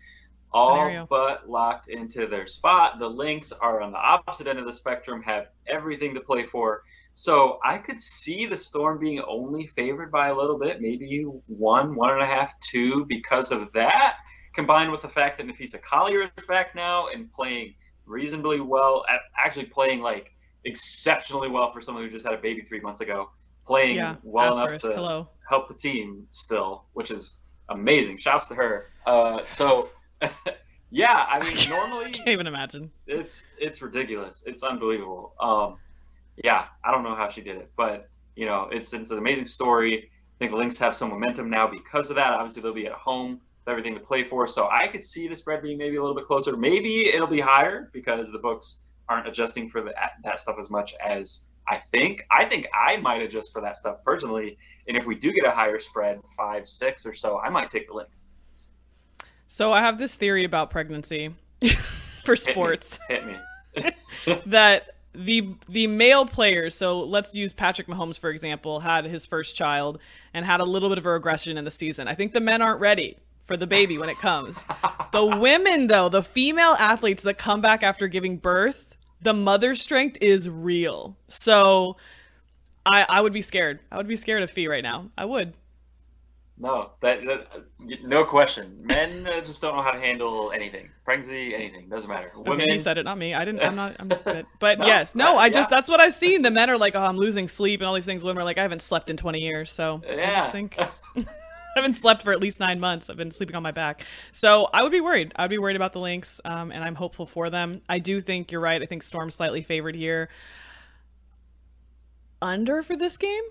all Scenario. but locked into their spot. The Lynx are on the opposite end of the spectrum, have everything to play for. So I could see the Storm being only favored by a little bit, maybe one, one and a half, two, because of that, combined with the fact that Napheesa Collier is back now and playing reasonably well, actually playing like exceptionally well for someone who just had a baby three months ago, playing yeah, well enough to hello. help the team still, which is amazing. Shouts to her. Uh, so [LAUGHS] yeah, I mean, [LAUGHS] normally I can't even imagine. It's it's ridiculous. It's unbelievable. Um, yeah, I don't know how she did it, but you know, it's it's an amazing story. I think the Lynx have some momentum now because of that. Obviously, they'll be at home with everything to play for, so I could see the spread being maybe a little bit closer. Maybe it'll be higher because the books aren't adjusting for the, that stuff as much as I think. I think I might adjust for that stuff personally, and if we do get a higher spread, five, six or so, I might take the Lynx. So I have this theory about pregnancy [LAUGHS] for sports. Hit me. Hit [LAUGHS] me. that the the male players, so let's use Patrick Mahomes for example, had his first child and had a little bit of a regression in the season. I think the men aren't ready for the baby when it comes. [LAUGHS] the women though, the female athletes that come back after giving birth, the mother strength is real. So I I would be scared. I would be scared of Fee right now. I would. No, that, that no question. Men uh, just don't know how to handle anything. Pregnancy, anything doesn't matter. Women. Okay, said it, not me. I didn't. I'm not. I'm not [LAUGHS] but no, yes, no. I just yeah. that's what I've seen. The men are like, oh, I'm losing sleep and all these things. Women are like, I haven't slept in 20 years, so yeah. I just think. [LAUGHS] I [LAUGHS] haven't slept for at least nine months. I've been sleeping on my back. So I would be worried. I would be worried about the Lynx, um, and I'm hopeful for them. I do think you're right. I think Storm slightly favored here. Under for this game?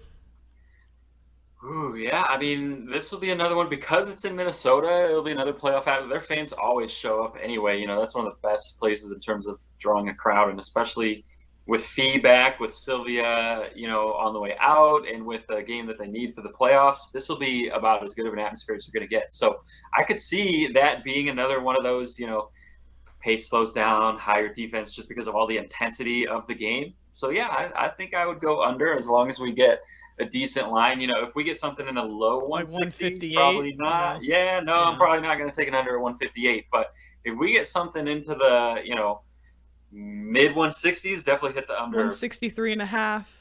Ooh, yeah. I mean, this will be another one because it's in Minnesota. It'll be another playoff. out. Their fans always show up anyway. You know, that's one of the best places in terms of drawing a crowd, and especially with feedback with Sylvia, you know, on the way out, and with a game that they need for the playoffs. This will be about as good of an atmosphere as you're going to get. So I could see that being another one of those, you know, pace slows down, higher defense, just because of all the intensity of the game. So yeah, I, I think I would go under as long as we get a decent line. You know, if we get something in the low 160s, probably not. Yeah, yeah no, yeah. I'm probably not going to take it under 158. But if we get something into the, you know, mid 160s, definitely hit the under 163 and a half.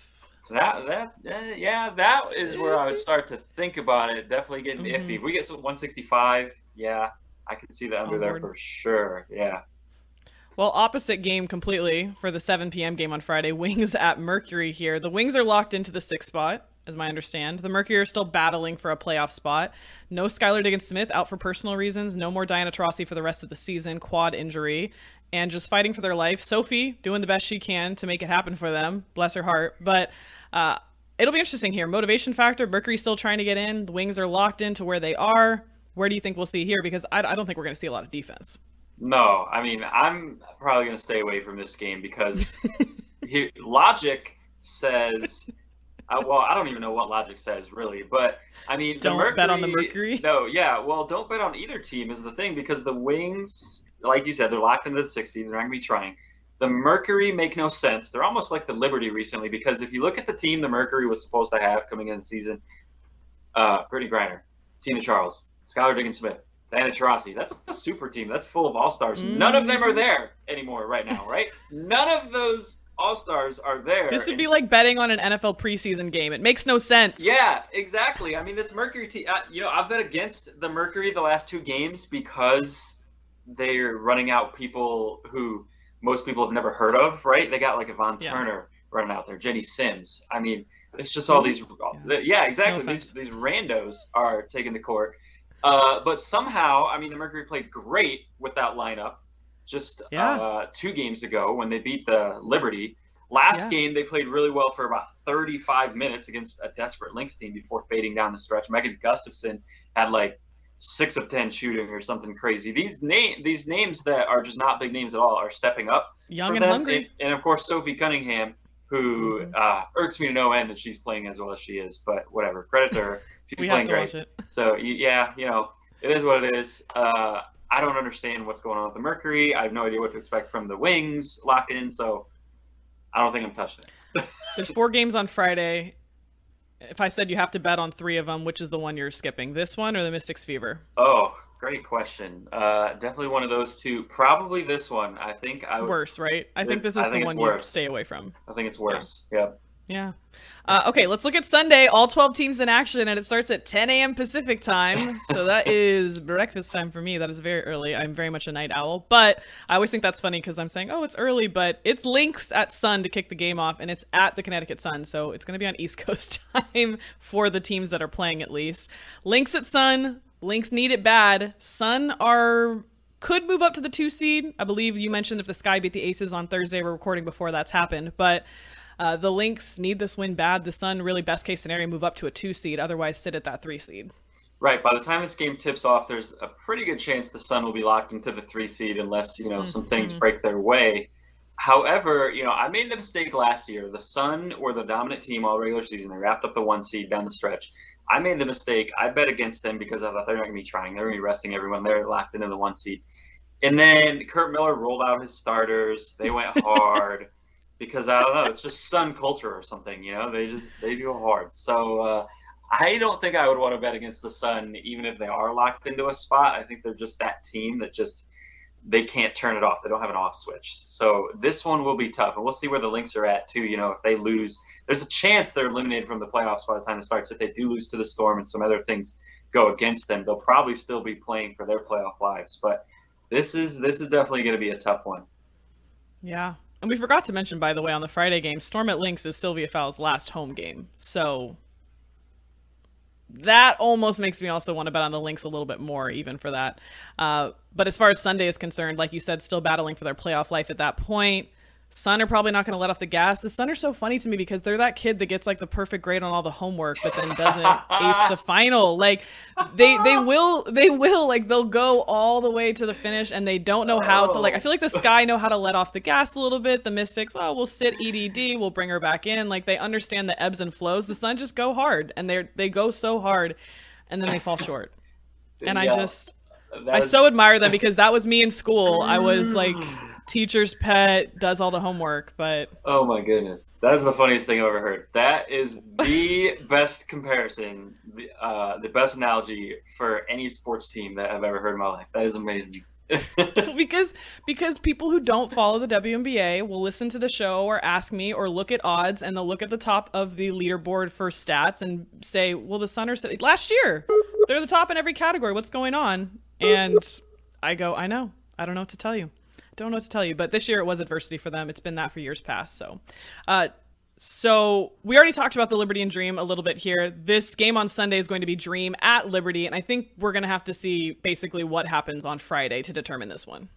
That that uh, yeah, that is where I would start to think about it. Definitely getting mm-hmm. iffy. If we get some 165, yeah, I can see the under there for sure. Yeah. Well, opposite game completely for the 7 p.m. game on Friday. [LAUGHS] Wings at Mercury here. The Wings are locked into the sixth spot, as my understand. The Mercury are still battling for a playoff spot. No Skylar Diggins Smith out for personal reasons. No more Diana Taurasi for the rest of the season, quad injury, and just fighting for their life. Sophie doing the best she can to make it happen for them. Bless her heart. But uh, it'll be interesting here. Motivation factor. Mercury still trying to get in. The Wings are locked into where they are. Where do you think we'll see here? Because I, I don't think we're going to see a lot of defense. No, I mean I'm probably going to stay away from this game because [LAUGHS] he, logic says. Uh, well, I don't even know what logic says really, but I mean, don't Mercury, bet on the Mercury. No, yeah, well, don't bet on either team is the thing because the Wings, like you said, they're locked into the 60. They're not going to be trying. The Mercury make no sense. They're almost like the Liberty recently because if you look at the team the Mercury was supposed to have coming in season, uh, Brittney Griner, Tina Charles, Skylar Diggins Smith, Diana Taurasi. That's a super team. That's full of all stars. Mm. None of them are there anymore right now, right? None of those All Stars are there. This would be like betting on an NFL preseason game. It makes no sense. Yeah, exactly. I mean, this Mercury team. Uh, you know, I've bet against the Mercury the last two games because they're running out people who most people have never heard of. Right? They got like Yvonne Yeah. Turner running out there, Jenny Sims. I mean, it's just all these. Yeah, exactly. No these these randos are taking the court. Uh, but somehow, I mean, the Mercury played great with that lineup just Yeah. uh, two games ago when they beat the Liberty. Last Yeah. game, they played really well for about 35 minutes against a desperate Lynx team before fading down the stretch. Megan Gustafson had like six of 10 shooting or something crazy. These name these names that are just not big names at all are stepping up. Young and them. hungry. And, of course, Sophie Cunningham, who Mm-hmm. uh, irks me to no end that she's playing as well as she is, but whatever. Credit to her. [LAUGHS] She's playing great. So yeah, you know, it is what it is. Uh, I don't understand what's going on with the Mercury. I have no idea what to expect from the Wings lock in. So I don't think I'm touching it. [LAUGHS] There's four games on Friday. If I said you have to bet on three of them, which is the one you're skipping? This one or the Mystics Fever? Oh, great question. Uh, definitely one of those two. Probably this one. I think I would, Worse, right? I think this is I the one you stay away from. I think it's worse. Yep. Yeah. Uh, okay, let's look at Sunday. All 12 teams in action, and it starts at 10 a.m. Pacific time. So that [LAUGHS] is breakfast time for me. That is very early. I'm very much a night owl. But I always think that's funny because I'm saying, oh, it's early, but it's Lynx at Sun to kick the game off, and it's at the Connecticut Sun. So it's going to be on East [LAUGHS] Coast time for the teams that are playing at least. Lynx at Sun. Lynx need it bad. Sun are could move up to the two seed. I believe you mentioned if the Sky beat the Aces on Thursday. We're recording before that's happened, but uh, the Lynx need this win bad. The Sun really best case scenario move up to a two seed. Otherwise, sit at that three seed. Right. By the time this game tips off, there's a pretty good chance the Sun will be locked into the three seed unless you know some things Mhm. break their way. However, you know I made the mistake last year. The Sun were the dominant team all regular season. They wrapped up the one seed down the stretch. I made the mistake. I bet against them because I thought they're not going to be trying. They're going to be resting everyone. They're locked into the one seed. And then Curt Miller rolled out his starters. They went [LAUGHS] hard because I don't know. It's just Sun culture or something. You know, they just they go hard. So. uh I don't think I would want to bet against the Sun, even if they are locked into a spot. I think they're just that team that just they can't turn it off. They don't have an off switch. So this one will be tough, and we'll see where the Lynx are at too. You know, if they lose, there's a chance they're eliminated from the playoffs by the time it starts. If they do lose to the Storm and some other things go against them, they'll probably still be playing for their playoff lives. But this is this is definitely going to be a tough one. Yeah. And we forgot to mention, by the way, on the Friday game, Storm at Lynx is Sylvia Fowles' last home game. So that almost makes me also want to bet on the Lynx a little bit more, even for that. Uh, but as far as Sunday is concerned, like you said, still battling for their playoff life at that point. Sun are probably not going to let off the gas. The Sun are so funny to me because they're that kid that gets like the perfect grade on all the homework, but then doesn't ace the [LAUGHS] final. Like they they will they will like they'll go all the way to the finish, and they don't know how to like. I feel like the oh. Sky know how to let off the gas a little bit. The Mystics, oh, we'll sit EDD, we'll bring her back in. Like they understand the ebbs and flows. The Sun just go hard, and they they go so hard, and then they fall short. And I just I so admire them [LAUGHS] because that was me in school. I was like [LAUGHS] teacher's pet, does all the homework, but Oh my goodness, that is the funniest thing I've ever heard. That is the [LAUGHS] best comparison, the, uh, the best analogy for any sports team that I've ever heard in my life. That is amazing. [LAUGHS] because because people who don't follow the WNBA will listen to the show or ask me or look at odds and they'll look at the top of the leaderboard for stats and say, "Well, the Sun are last year they're the top in every category. What's going on?" And I go, "I know. I don't know what to tell you. Don't know what to tell you." But this year it was adversity for them. It's been that for years past. So, uh, so we already talked about the Liberty and Dream a little bit here. This game on Sunday is going to be Dream at Liberty, and I think we're going to have to see basically what happens on Friday to determine this one.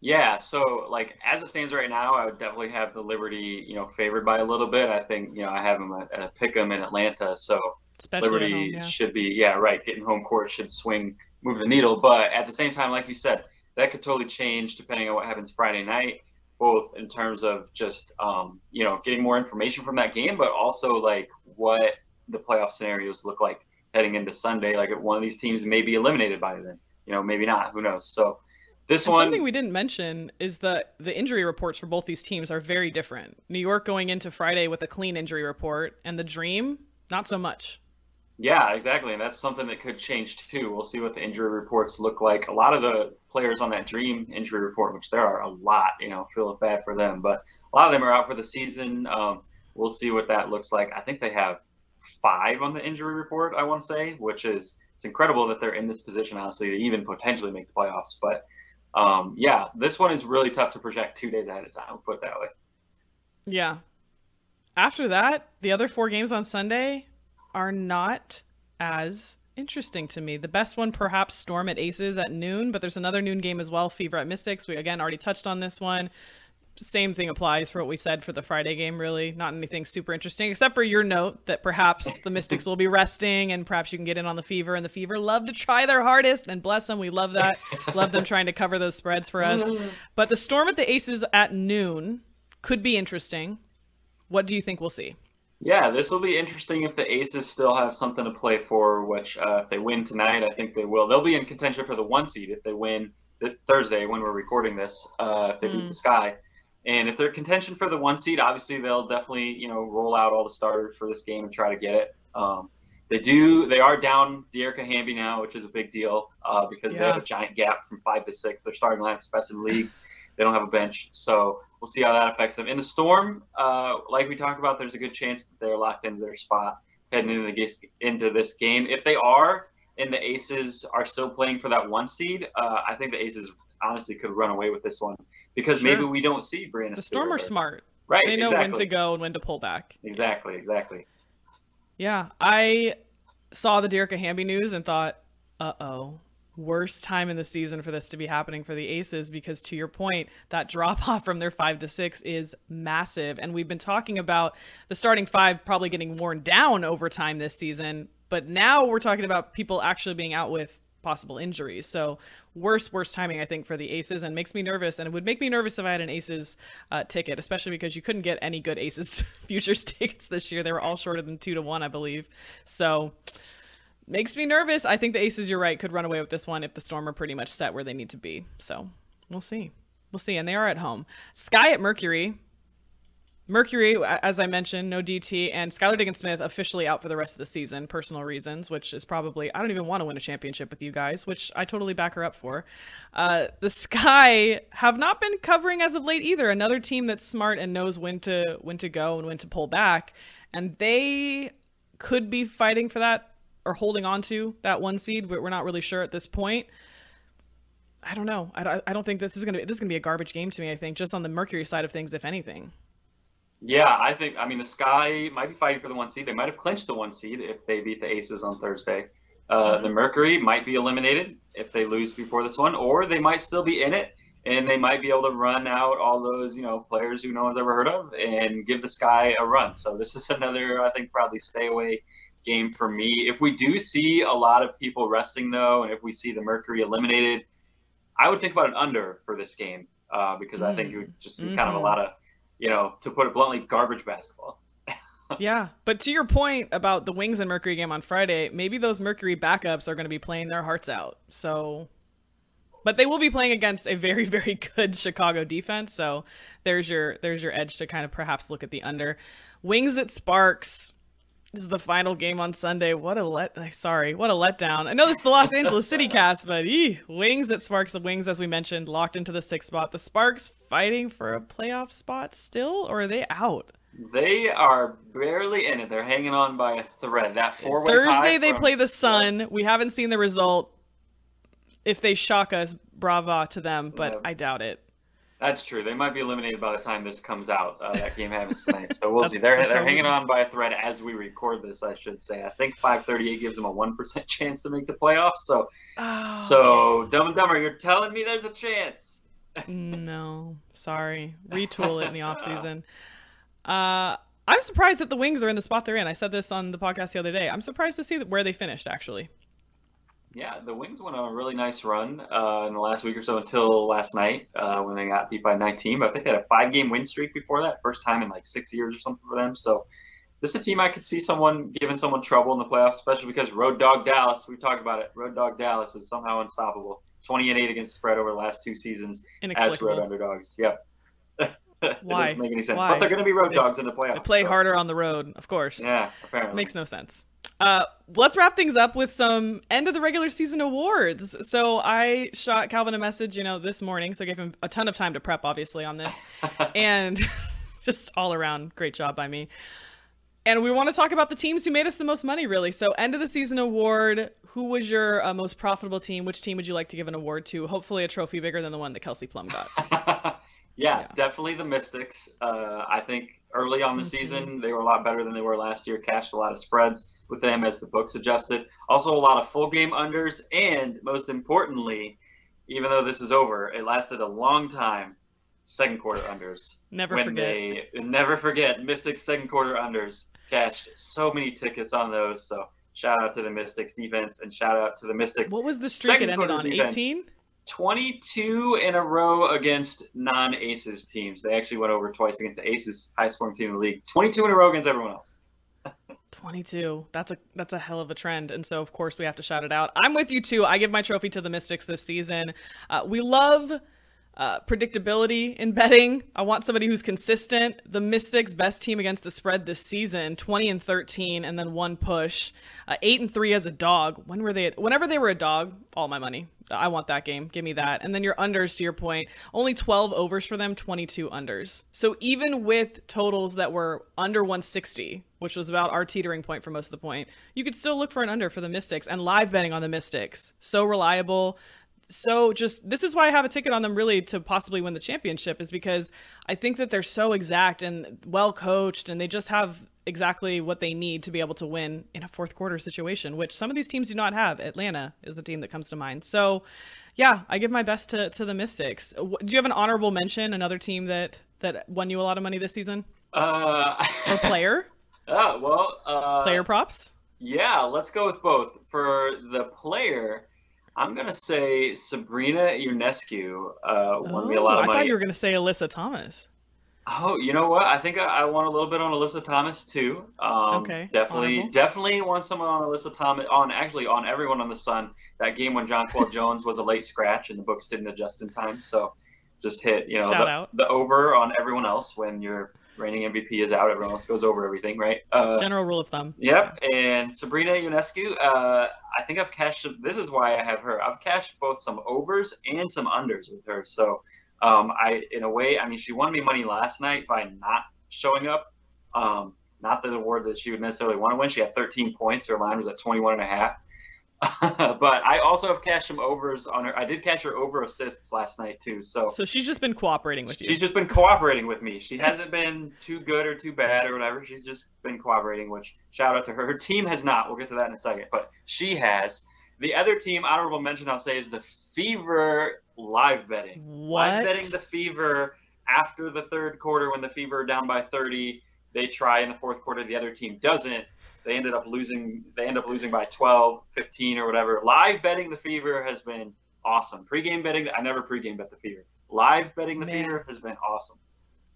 Yeah, so like as it stands right now, I would definitely have the Liberty, you know, favored by a little bit. I think, you know, I have them at, a pick 'em in Atlanta, so Especially Liberty home, yeah. should be, yeah, right. Getting home court should swing, move the needle. But at the same time, like you said, that could totally change depending on what happens Friday night, both in terms of just, um, you know, getting more information from that game, but also like what the playoff scenarios look like heading into Sunday. Like if one of these teams may be eliminated by then, you know, maybe not. Who knows? So this And one, something we didn't mention is that the injury reports for both these teams are very different. New York going into Friday with a clean injury report, and the Dream not so much. Yeah, exactly. And that's something that could change too. We'll see what the injury reports look like. A lot of the players on that dream injury report, which there are a lot, you know, feel bad for them, but a lot of them are out for the season. Um, we'll see what that looks like. I think they have five on the injury report, I want to say, which is it's incredible that they're in this position, honestly, to even potentially make the playoffs. But um, yeah, this one is really tough to project two days ahead of time. We'll put it that way. Yeah. After that, the other four games on Sunday are not as interesting to me. The best one, perhaps Storm at Aces at noon, but there's another noon game as well, Fever at Mystics. We again already touched on this one same thing applies for what we said for the Friday game, really. Not anything super interesting, except for your note that perhaps the Mystics will be resting and perhaps you can get in on the Fever. And the Fever love to try their hardest, and bless them, we love that. love them trying to cover those spreads for us. But the Storm at the Aces at noon could be interesting. What do you think we'll see? Yeah, this will be interesting if the Aces still have something to play for, which uh, if they win tonight, I think they will. They'll be in contention for the one seed if they win Thursday when we're recording this, uh, if they mm. beat the Sky. And if they're contention for the one seed, obviously they'll definitely you know roll out all the starters for this game and try to get it. Um, they do. They are down Dearica Hamby now, which is a big deal uh, because yeah. they have a giant gap from five to six. They're starting lineup's best in the league. They don't have a bench, so we'll see how that affects them. In the storm, uh, like we talked about, there's a good chance that they're locked into their spot heading into the into this game. If they are, and the Aces are still playing for that one seed, uh, I think the Aces honestly could run away with this one because sure. maybe we don't see Breanna. The Storm are smart. Right. They know exactly. when to go and when to pull back. Exactly. Exactly. Yeah. I saw the Dearica Hamby news and thought, uh oh, worst time in the season for this to be happening for the Aces because to your point, that drop off from their five to six is massive. And we've been talking about the starting five probably getting worn down over time this season. But now we're talking about people actually being out with possible injuries. So worst, worst timing, I think, for the Aces, and makes me nervous. And it would make me nervous if I had an Aces uh, ticket, especially because you couldn't get any good Aces [LAUGHS] futures [LAUGHS] tickets this year. They were all shorter than two to one, I believe. So makes me nervous. I think the Aces, you're right, could run away with this one if the Storm are pretty much set where they need to be. So we'll see. We'll see. And they are at home. Sky at Mercury. Mercury, as I mentioned, no DT, and Skylar Diggins Smith officially out for the rest of the season, personal reasons, which is probably, I don't even want to win a championship with you guys, which I totally back her up for. Uh, the Sky have not been covering as of late either. Another team that's smart and knows when to when to go and when to pull back, and they could be fighting for that or holding on to that one seed, but we're not really sure at this point. I don't know. I, I don't think this is gonna be, this is gonna be a garbage game to me. I think just on the Mercury side of things, if anything. Yeah, I think. I mean, the Sky might be fighting for the one seed. They might have clinched the one seed if they beat the Aces on Thursday. Uh, mm-hmm. The Mercury might be eliminated if they lose before this one, or they might still be in it and they might be able to run out all those you know players who no one's ever heard of and give the Sky a run. So this is [LAUGHS] another, I think, probably stay away game for me. If we do see a lot of people resting though, and if we see the Mercury eliminated, I would think about an under for this game uh, because mm-hmm. I think you would just see mm-hmm. kind of a mm-hmm. lot of you know, to put it bluntly, garbage basketball. [LAUGHS] yeah, but to your point about the Wings and Mercury game on Friday, maybe those Mercury backups are going to be playing their hearts out. So, but they will be playing against a very [LAUGHS] very good Chicago defense. So there's your there's your edge to kind of perhaps look at the under. Wings at Sparks. This is the final game on Sunday. What a let sorry, what a letdown. I know this is the Los Angeles City cast, but ee, Wings at Sparks. The Wings, as we mentioned, locked into the sixth spot. The Sparks fighting for a playoff spot still, or are they out? They are barely in it. They're hanging on by a thread. That four way Thursday they from... play the Sun. We haven't seen the result. If they shock us, brava to them, but yeah. I doubt it. That's true. They might be eliminated by the time this comes out. Uh, that game happens [LAUGHS] tonight, so we'll see. They're they're hanging on by a thread as we record this. I should say. I think 538 gives them a one percent [LAUGHS] chance to make the playoffs. So, oh, so okay. Dumb and Dumber, you're telling me there's a chance? no, sorry. Retool it in the off [LAUGHS] season. Uh, I'm surprised that the Wings are in the spot they're in. I said this on the podcast the other day. I'm surprised to see where they finished actually. Yeah, the Wings went on a really nice run uh, in the last week or so until last night uh, when they got beat by 19. But I think they had a five game win streak before that, first time in like six years or something for them. So this is a team I could see someone giving someone trouble in the playoffs, especially because Road Dog Dallas, we talked about it. Road Dog Dallas is somehow unstoppable. 20 and 8 against spread over the last two seasons as road underdogs. Yep. [LAUGHS] it Why? doesn't make any sense. Why? But they're going to be road They- dogs in the playoffs. They play so- harder on the road, of course. Yeah, apparently. Makes no sense. Uh, let's wrap things up with some end of the regular season awards. So I shot Calvin a message, you know, this morning. So I gave him a ton of time to prep, obviously, on this, [LAUGHS] and [LAUGHS] just all around great job by me. And we want to talk about the teams who made us the most money, really. So end of the season award. Who was your uh, most profitable team? Which team would you like to give an award to? Hopefully, a trophy bigger than the one that Kelsey Plum got. Yeah, definitely the Mystics. Uh, I think early on the Mm-hmm. season, they were a lot better than they were last year. Cashed a lot of spreads with them as the books adjusted. Also, a lot of full game unders. And most importantly, even though this is over, it lasted a long time. Second quarter unders. Never when forget. They, never forget. Mystics second quarter unders. Cashed so many tickets on those. So shout out to the Mystics defense and shout out to the Mystics. What was the streak it ended on? defense. 18? 22 in a row against non-aces teams. They actually went over twice against the aces, high scoring team in the league. 22 in a row against everyone else. 22. That's a that's a hell of a trend, and so of course we have to shout it out. I'm with you too. I give my trophy to the Mystics this season. Uh, we love uh, predictability in betting. I want somebody who's consistent. The Mystics' best team against the spread this season: 20 and 13, and then one push. Uh, Eight and three as a dog. When were they? Whenever they were a dog, all my money. I want that game. Give me that. And then your unders, to your point, only 12 overs for them, 22 unders. So even with totals that were under 160, which was about our teetering point for most of the point, you could still look for an under for the Mystics and live betting on the Mystics. So reliable. So just this is why I have a ticket on them really to possibly win the championship is because I think that they're so exact and well coached and they just have exactly what they need to be able to win in a fourth quarter situation, which some of these teams do not have. Atlanta is a team that comes to mind. So, yeah, I give my best to, to the Mystics. Do you have an honorable mention? Another team that that won you a lot of money this season? Uh, [LAUGHS] or player? Oh, well, uh, player props? Yeah, let's go with both. For the player, I'm going to say Sabrina Ionescu uh, won me a lot Oh, of I money. I thought you were going to say Alyssa Thomas. Oh, you know what? I think I, I want a little bit on Alyssa Thomas too. Um, Okay, definitely, honorable. definitely want someone on Alyssa Thomas. On actually, on everyone on the Sun. That game when John Paul [LAUGHS] Jones was a late scratch and the books didn't adjust in time, so just hit you know the, the over on everyone else when your reigning MVP is out. Everyone else goes over everything, right? Uh, General rule of thumb. Yep, and Sabrina Ionescu. Uh, I think I've cashed. This is why I have her. I've cashed both some overs and some unders with her. So, um, I, in a way, I mean, she won me money last night by not showing up. Um, not the award that she would necessarily want to win. She had 13 points. Her line was at 21 and a half. [LAUGHS] but I also have cashed some overs on her. I did cash her over assists last night too. So So she's just been cooperating with you. She's just been cooperating with me. She hasn't been too good or too bad or whatever. She's just been cooperating, which shout out to her. Her team has not. We'll get to that in a second, but she has. The other team, honorable mention, I'll say, is the Fever live betting. What? Live betting the Fever after the third quarter when the Fever are down by 30. They try in the fourth quarter. The other team doesn't. They ended up losing. They end up losing by 12, 15, or whatever. Live betting the Fever has been awesome. Pre-game betting, I never pre-game bet the Fever. Live betting the Man. Fever has been awesome.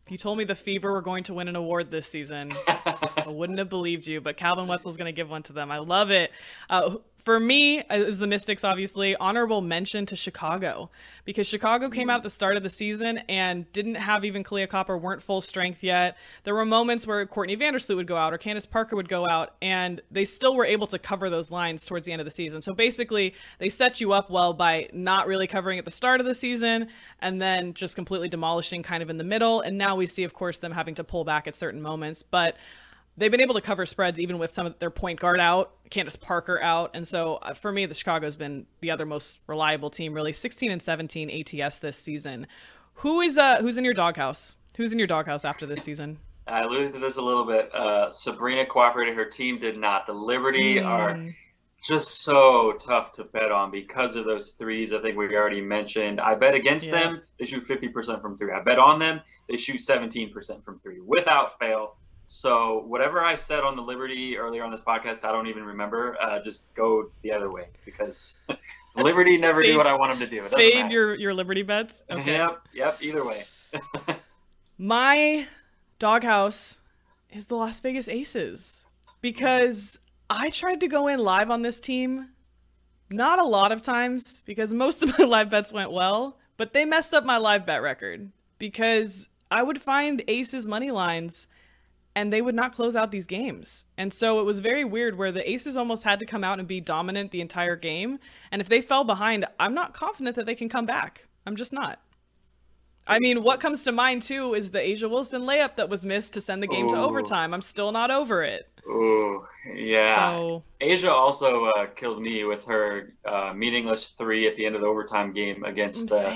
If you told me the Fever were going to win an award this season, [LAUGHS] I wouldn't have believed you. But Calvin Wetzel's going to give one to them. I love it. Uh, for me, uh, it was the Mystics, obviously. Honorable mention to Chicago because Chicago came out at the start of the season and didn't have even Kahleah Copper, weren't full strength yet. There were moments where Courtney Vandersloot would go out or Candace Parker would go out, and they still were able to cover those lines towards the end of the season. So basically, they set you up well by not really covering at the start of the season and then just completely demolishing kind of in the middle. And now we see, of course, them having to pull back at certain moments. But they've been able to cover spreads even with some of their point guard out, Candace Parker out, and so uh, for me, the Chicago's been the other most reliable team. Really, 16 and 17 ATS this season. Who is uh who's in your doghouse? Who's in your doghouse after this season? I alluded to this a little bit. Uh, Sabrina cooperated. Her team did not. The Liberty are Mm. just so tough to bet on because of those threes. I think we already mentioned. I bet against Yeah. them, they shoot 50% from three. I bet on them, they shoot 17% from three without fail. So whatever I said on the Liberty earlier on this podcast, I don't even remember. Uh, just go the other way because [LAUGHS] Liberty never do what I want them to do. Fade matter. your your Liberty bets. [LAUGHS] Okay. Yep, yep. Either way. [LAUGHS] My doghouse is the Las Vegas Aces because I tried to go in live on this team not a lot of times because most of my live bets went well, but they messed up my live bet record because I would find Aces money lines and they would not close out these games. And so it was very weird where the Aces almost had to come out and be dominant the entire game. And if they fell behind, I'm not confident that they can come back. I'm just not. I mean, what comes to mind too is the A'ja Wilson layup that was missed to send the game to overtime. I'm still not over it. Ooh, yeah. So- A'ja also uh, killed me with her uh, meaningless three at the end of the overtime game against. Uh,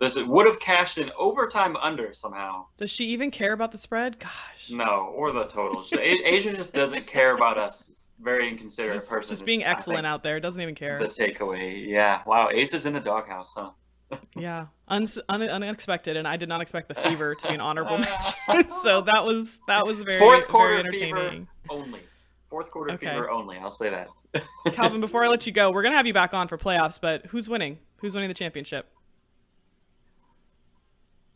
this would have cashed an overtime under somehow. Does she even care about the spread? Gosh. No, or the totals. A'ja just doesn't care about us. Very inconsiderate Just, person. just being excellent out there. Doesn't even care. The takeaway. Yeah. Wow. Ace is in the doghouse, huh? Yeah, Uns- un- unexpected, and I did not expect the fever to be an honorable [LAUGHS] mention. [LAUGHS] so that was that was very Fourth quarter very fever entertaining. only. Fourth quarter Okay. fever only. I'll say that. [LAUGHS] Calvin, before I let you go, we're gonna have you back on for playoffs, but who's winning? Who's winning the championship?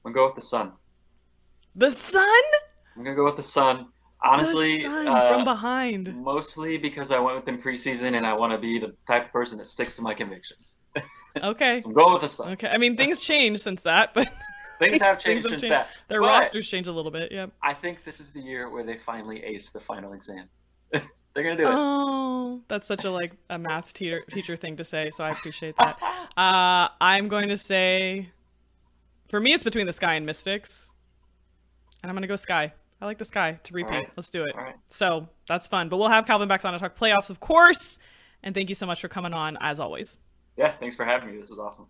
I'm gonna go with the Sun. The Sun. I'm gonna go with the Sun. Honestly, the Sun uh, from behind. Mostly because I went with him preseason and I want to be the type of person that sticks to my convictions. Okay. So I'm going with the Sun. Okay. I mean, things changed since that, but [LAUGHS] Things have changed since that. Their But rosters changed a little bit. Yeah. I think this is the year where they finally ace the final exam. [LAUGHS] They're gonna do it. Oh, that's such a like a math teacher teacher thing to say, so I appreciate that. [LAUGHS] Uh, I'm going to say, for me, it's between the Sky and Mystics, and I'm gonna go Sky. I like the Sky to repeat. right. Let's do it. Right. So that's fun. But we'll have Calvin back on to talk playoffs, of course. And thank you so much for coming on, as always. Yeah, thanks for having me. This was awesome.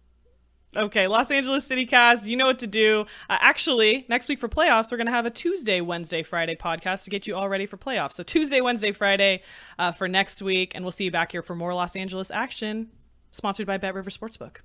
Okay, Los Angeles City Cast, you know what to do. Uh, actually, next week for playoffs, we're going to have a Tuesday, Wednesday, Friday podcast to get you all ready for playoffs. So Tuesday, Wednesday, Friday uh, for next week, and we'll see you back here for more Los Angeles action, sponsored by Bet River Sportsbook.